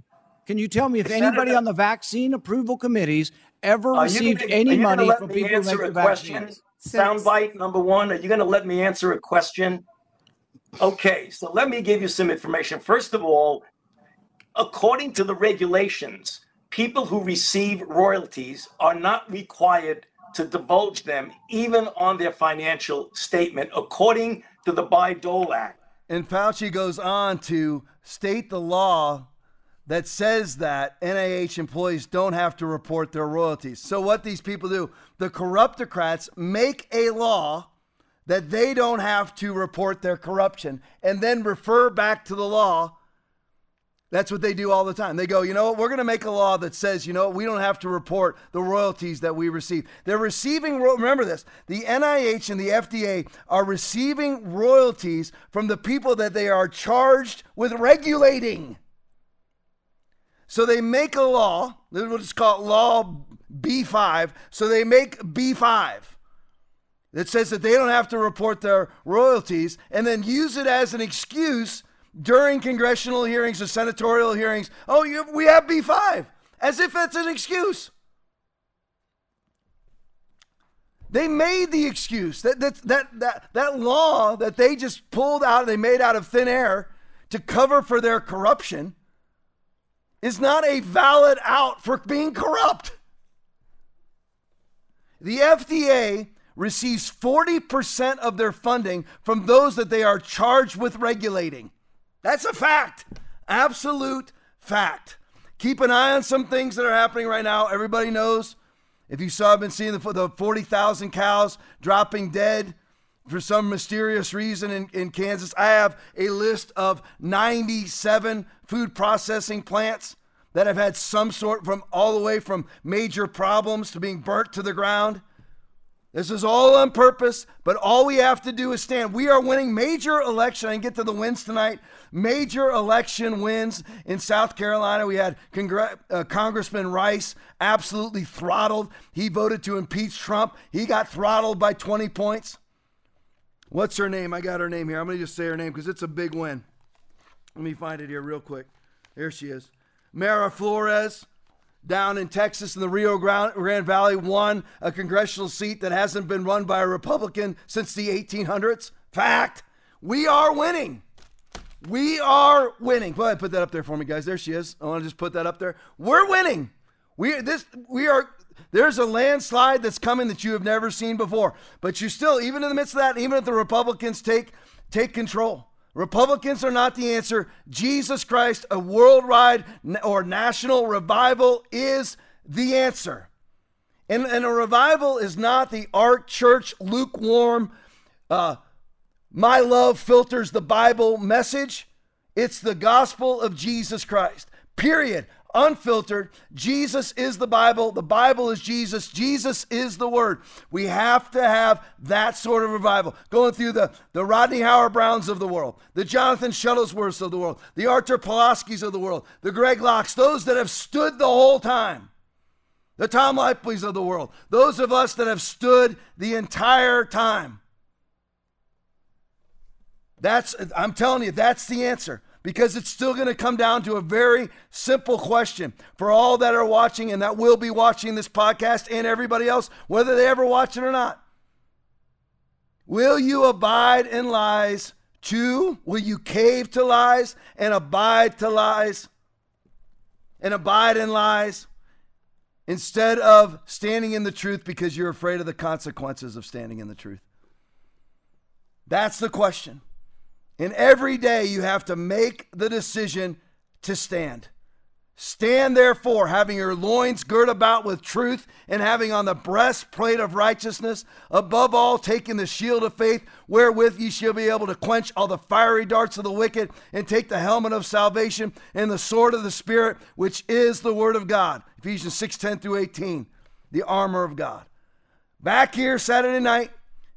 Can you tell me if Senator, anybody on the vaccine approval committees ever Are received gonna- any are you gonna money let from me people who answer make a the question? vaccines? Soundbite number one. Are you going to let me answer a question? Okay, so let me give you some information. First of all, according to the regulations, people who receive royalties are not required to divulge them even on their financial statement, according to the Bayh-Dole Act. And Fauci goes on to state the law that says that NIH employees don't have to report their royalties. So, what these people do, the corruptocrats make a law that they don't have to report their corruption and then refer back to the law. That's what they do all the time. They go, you know what, we're going to make a law that says, you know, we don't have to report the royalties that we receive. They're receiving, remember this, the NIH and the FDA are receiving royalties from the people that they are charged with regulating. So they make a law, we'll just call it Law B5. So they make B5 that says that they don't have to report their royalties and then use it as an excuse during congressional hearings or senatorial hearings. Oh, you, we have B5, as if that's an excuse. They made the excuse that that that that, that law that they just pulled out, they made out of thin air to cover for their corruption is not a valid out for being corrupt. The FDA receives 40% of their funding from those that they are charged with regulating. That's a fact. Absolute fact. Keep an eye on some things that are happening right now. Everybody knows. If you saw, I've been seeing the, the 40,000 cows dropping dead for some mysterious reason in, in Kansas. I have a list of 97 food processing plants that have had some sort from all the way from major problems to being burnt to the ground. This is all on purpose, but all we have to do is stand. We are winning major election. I get to the wins tonight. Major election wins in South Carolina. We had Congre- uh, Congressman Rice absolutely throttled. He voted to impeach Trump. He got throttled by 20 points. What's her name? I got her name here. I'm going to just say her name because it's a big win. Let me find it here real quick. There she is. Mayra Flores down in Texas in the Rio Grande Valley won a congressional seat that hasn't been run by a Republican since the 1800s. Fact. We are winning. We are winning. Go ahead, put that up there for me, guys. There she is. I want to just put that up there. We're winning. We this we are. There's a landslide that's coming that you have never seen before. But you still, even in the midst of that, even if the Republicans take take control, Republicans are not the answer. Jesus Christ, a worldwide or national revival is the answer. And, and a revival is not the art church lukewarm, uh, my love filters the Bible message. It's the gospel of Jesus Christ. Period. Unfiltered. Jesus is the Bible. The Bible is Jesus. Jesus is the Word. We have to have that sort of revival. Going through the, the Rodney Howard-Brownes of the world, the Jonathan Shuttlesworths of the world, the Arthur Pawlowskis of the world, the Greg Lockes, those that have stood the whole time, the Tom Lipleys of the world, those of us that have stood the entire time. That's, I'm telling you, that's the answer because it's still going to come down to a very simple question for all that are watching and that will be watching this podcast and everybody else, whether they ever watch it or not. Will you abide in lies? Two, will you cave to lies and abide to lies and abide in lies instead of standing in the truth because you're afraid of the consequences of standing in the truth? That's the question. And every day you have to make the decision to stand. Stand therefore, having your loins girt about with truth, and having on the breastplate of righteousness, above all, taking the shield of faith, wherewith ye shall be able to quench all the fiery darts of the wicked, and take the helmet of salvation and the sword of the Spirit, which is the word of God. Ephesians 6 10 through 18, the armor of God. Back here Saturday night,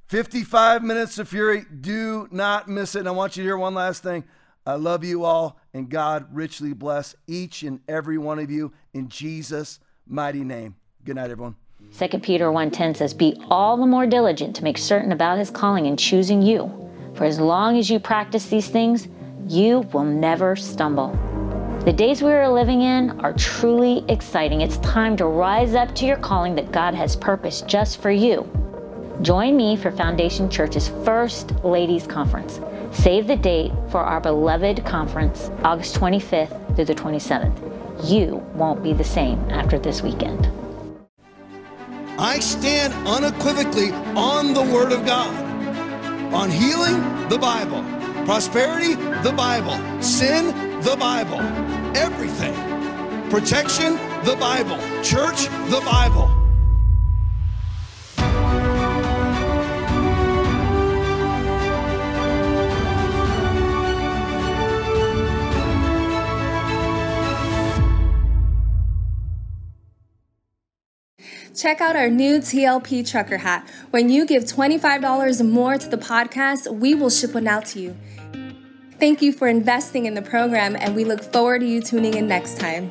55 minutes of fury. Do not miss it. And I want you to hear one last thing. I love you all, and God richly bless each and every one of you in Jesus' mighty name. Good night, everyone. 2 Peter 1:10 says, "Be all the more diligent to make certain about his calling and choosing you. For as long as you practice these things, you will never stumble." The days we are living in are truly exciting. It's time to rise up to your calling that God has purposed just for you. Join me for Foundation Church's first Ladies Conference. Save the date for our beloved conference, August 25th through the 27th. You won't be the same after this weekend. I stand unequivocally on the Word of God. On healing, the Bible. Prosperity, the Bible. Sin, the Bible. Everything. Protection, the Bible. Church, the Bible. Check out our new TLP trucker hat. When you give $25 more to the podcast, we will ship one out to you. Thank you for investing in the program, and we look forward to you tuning in next time.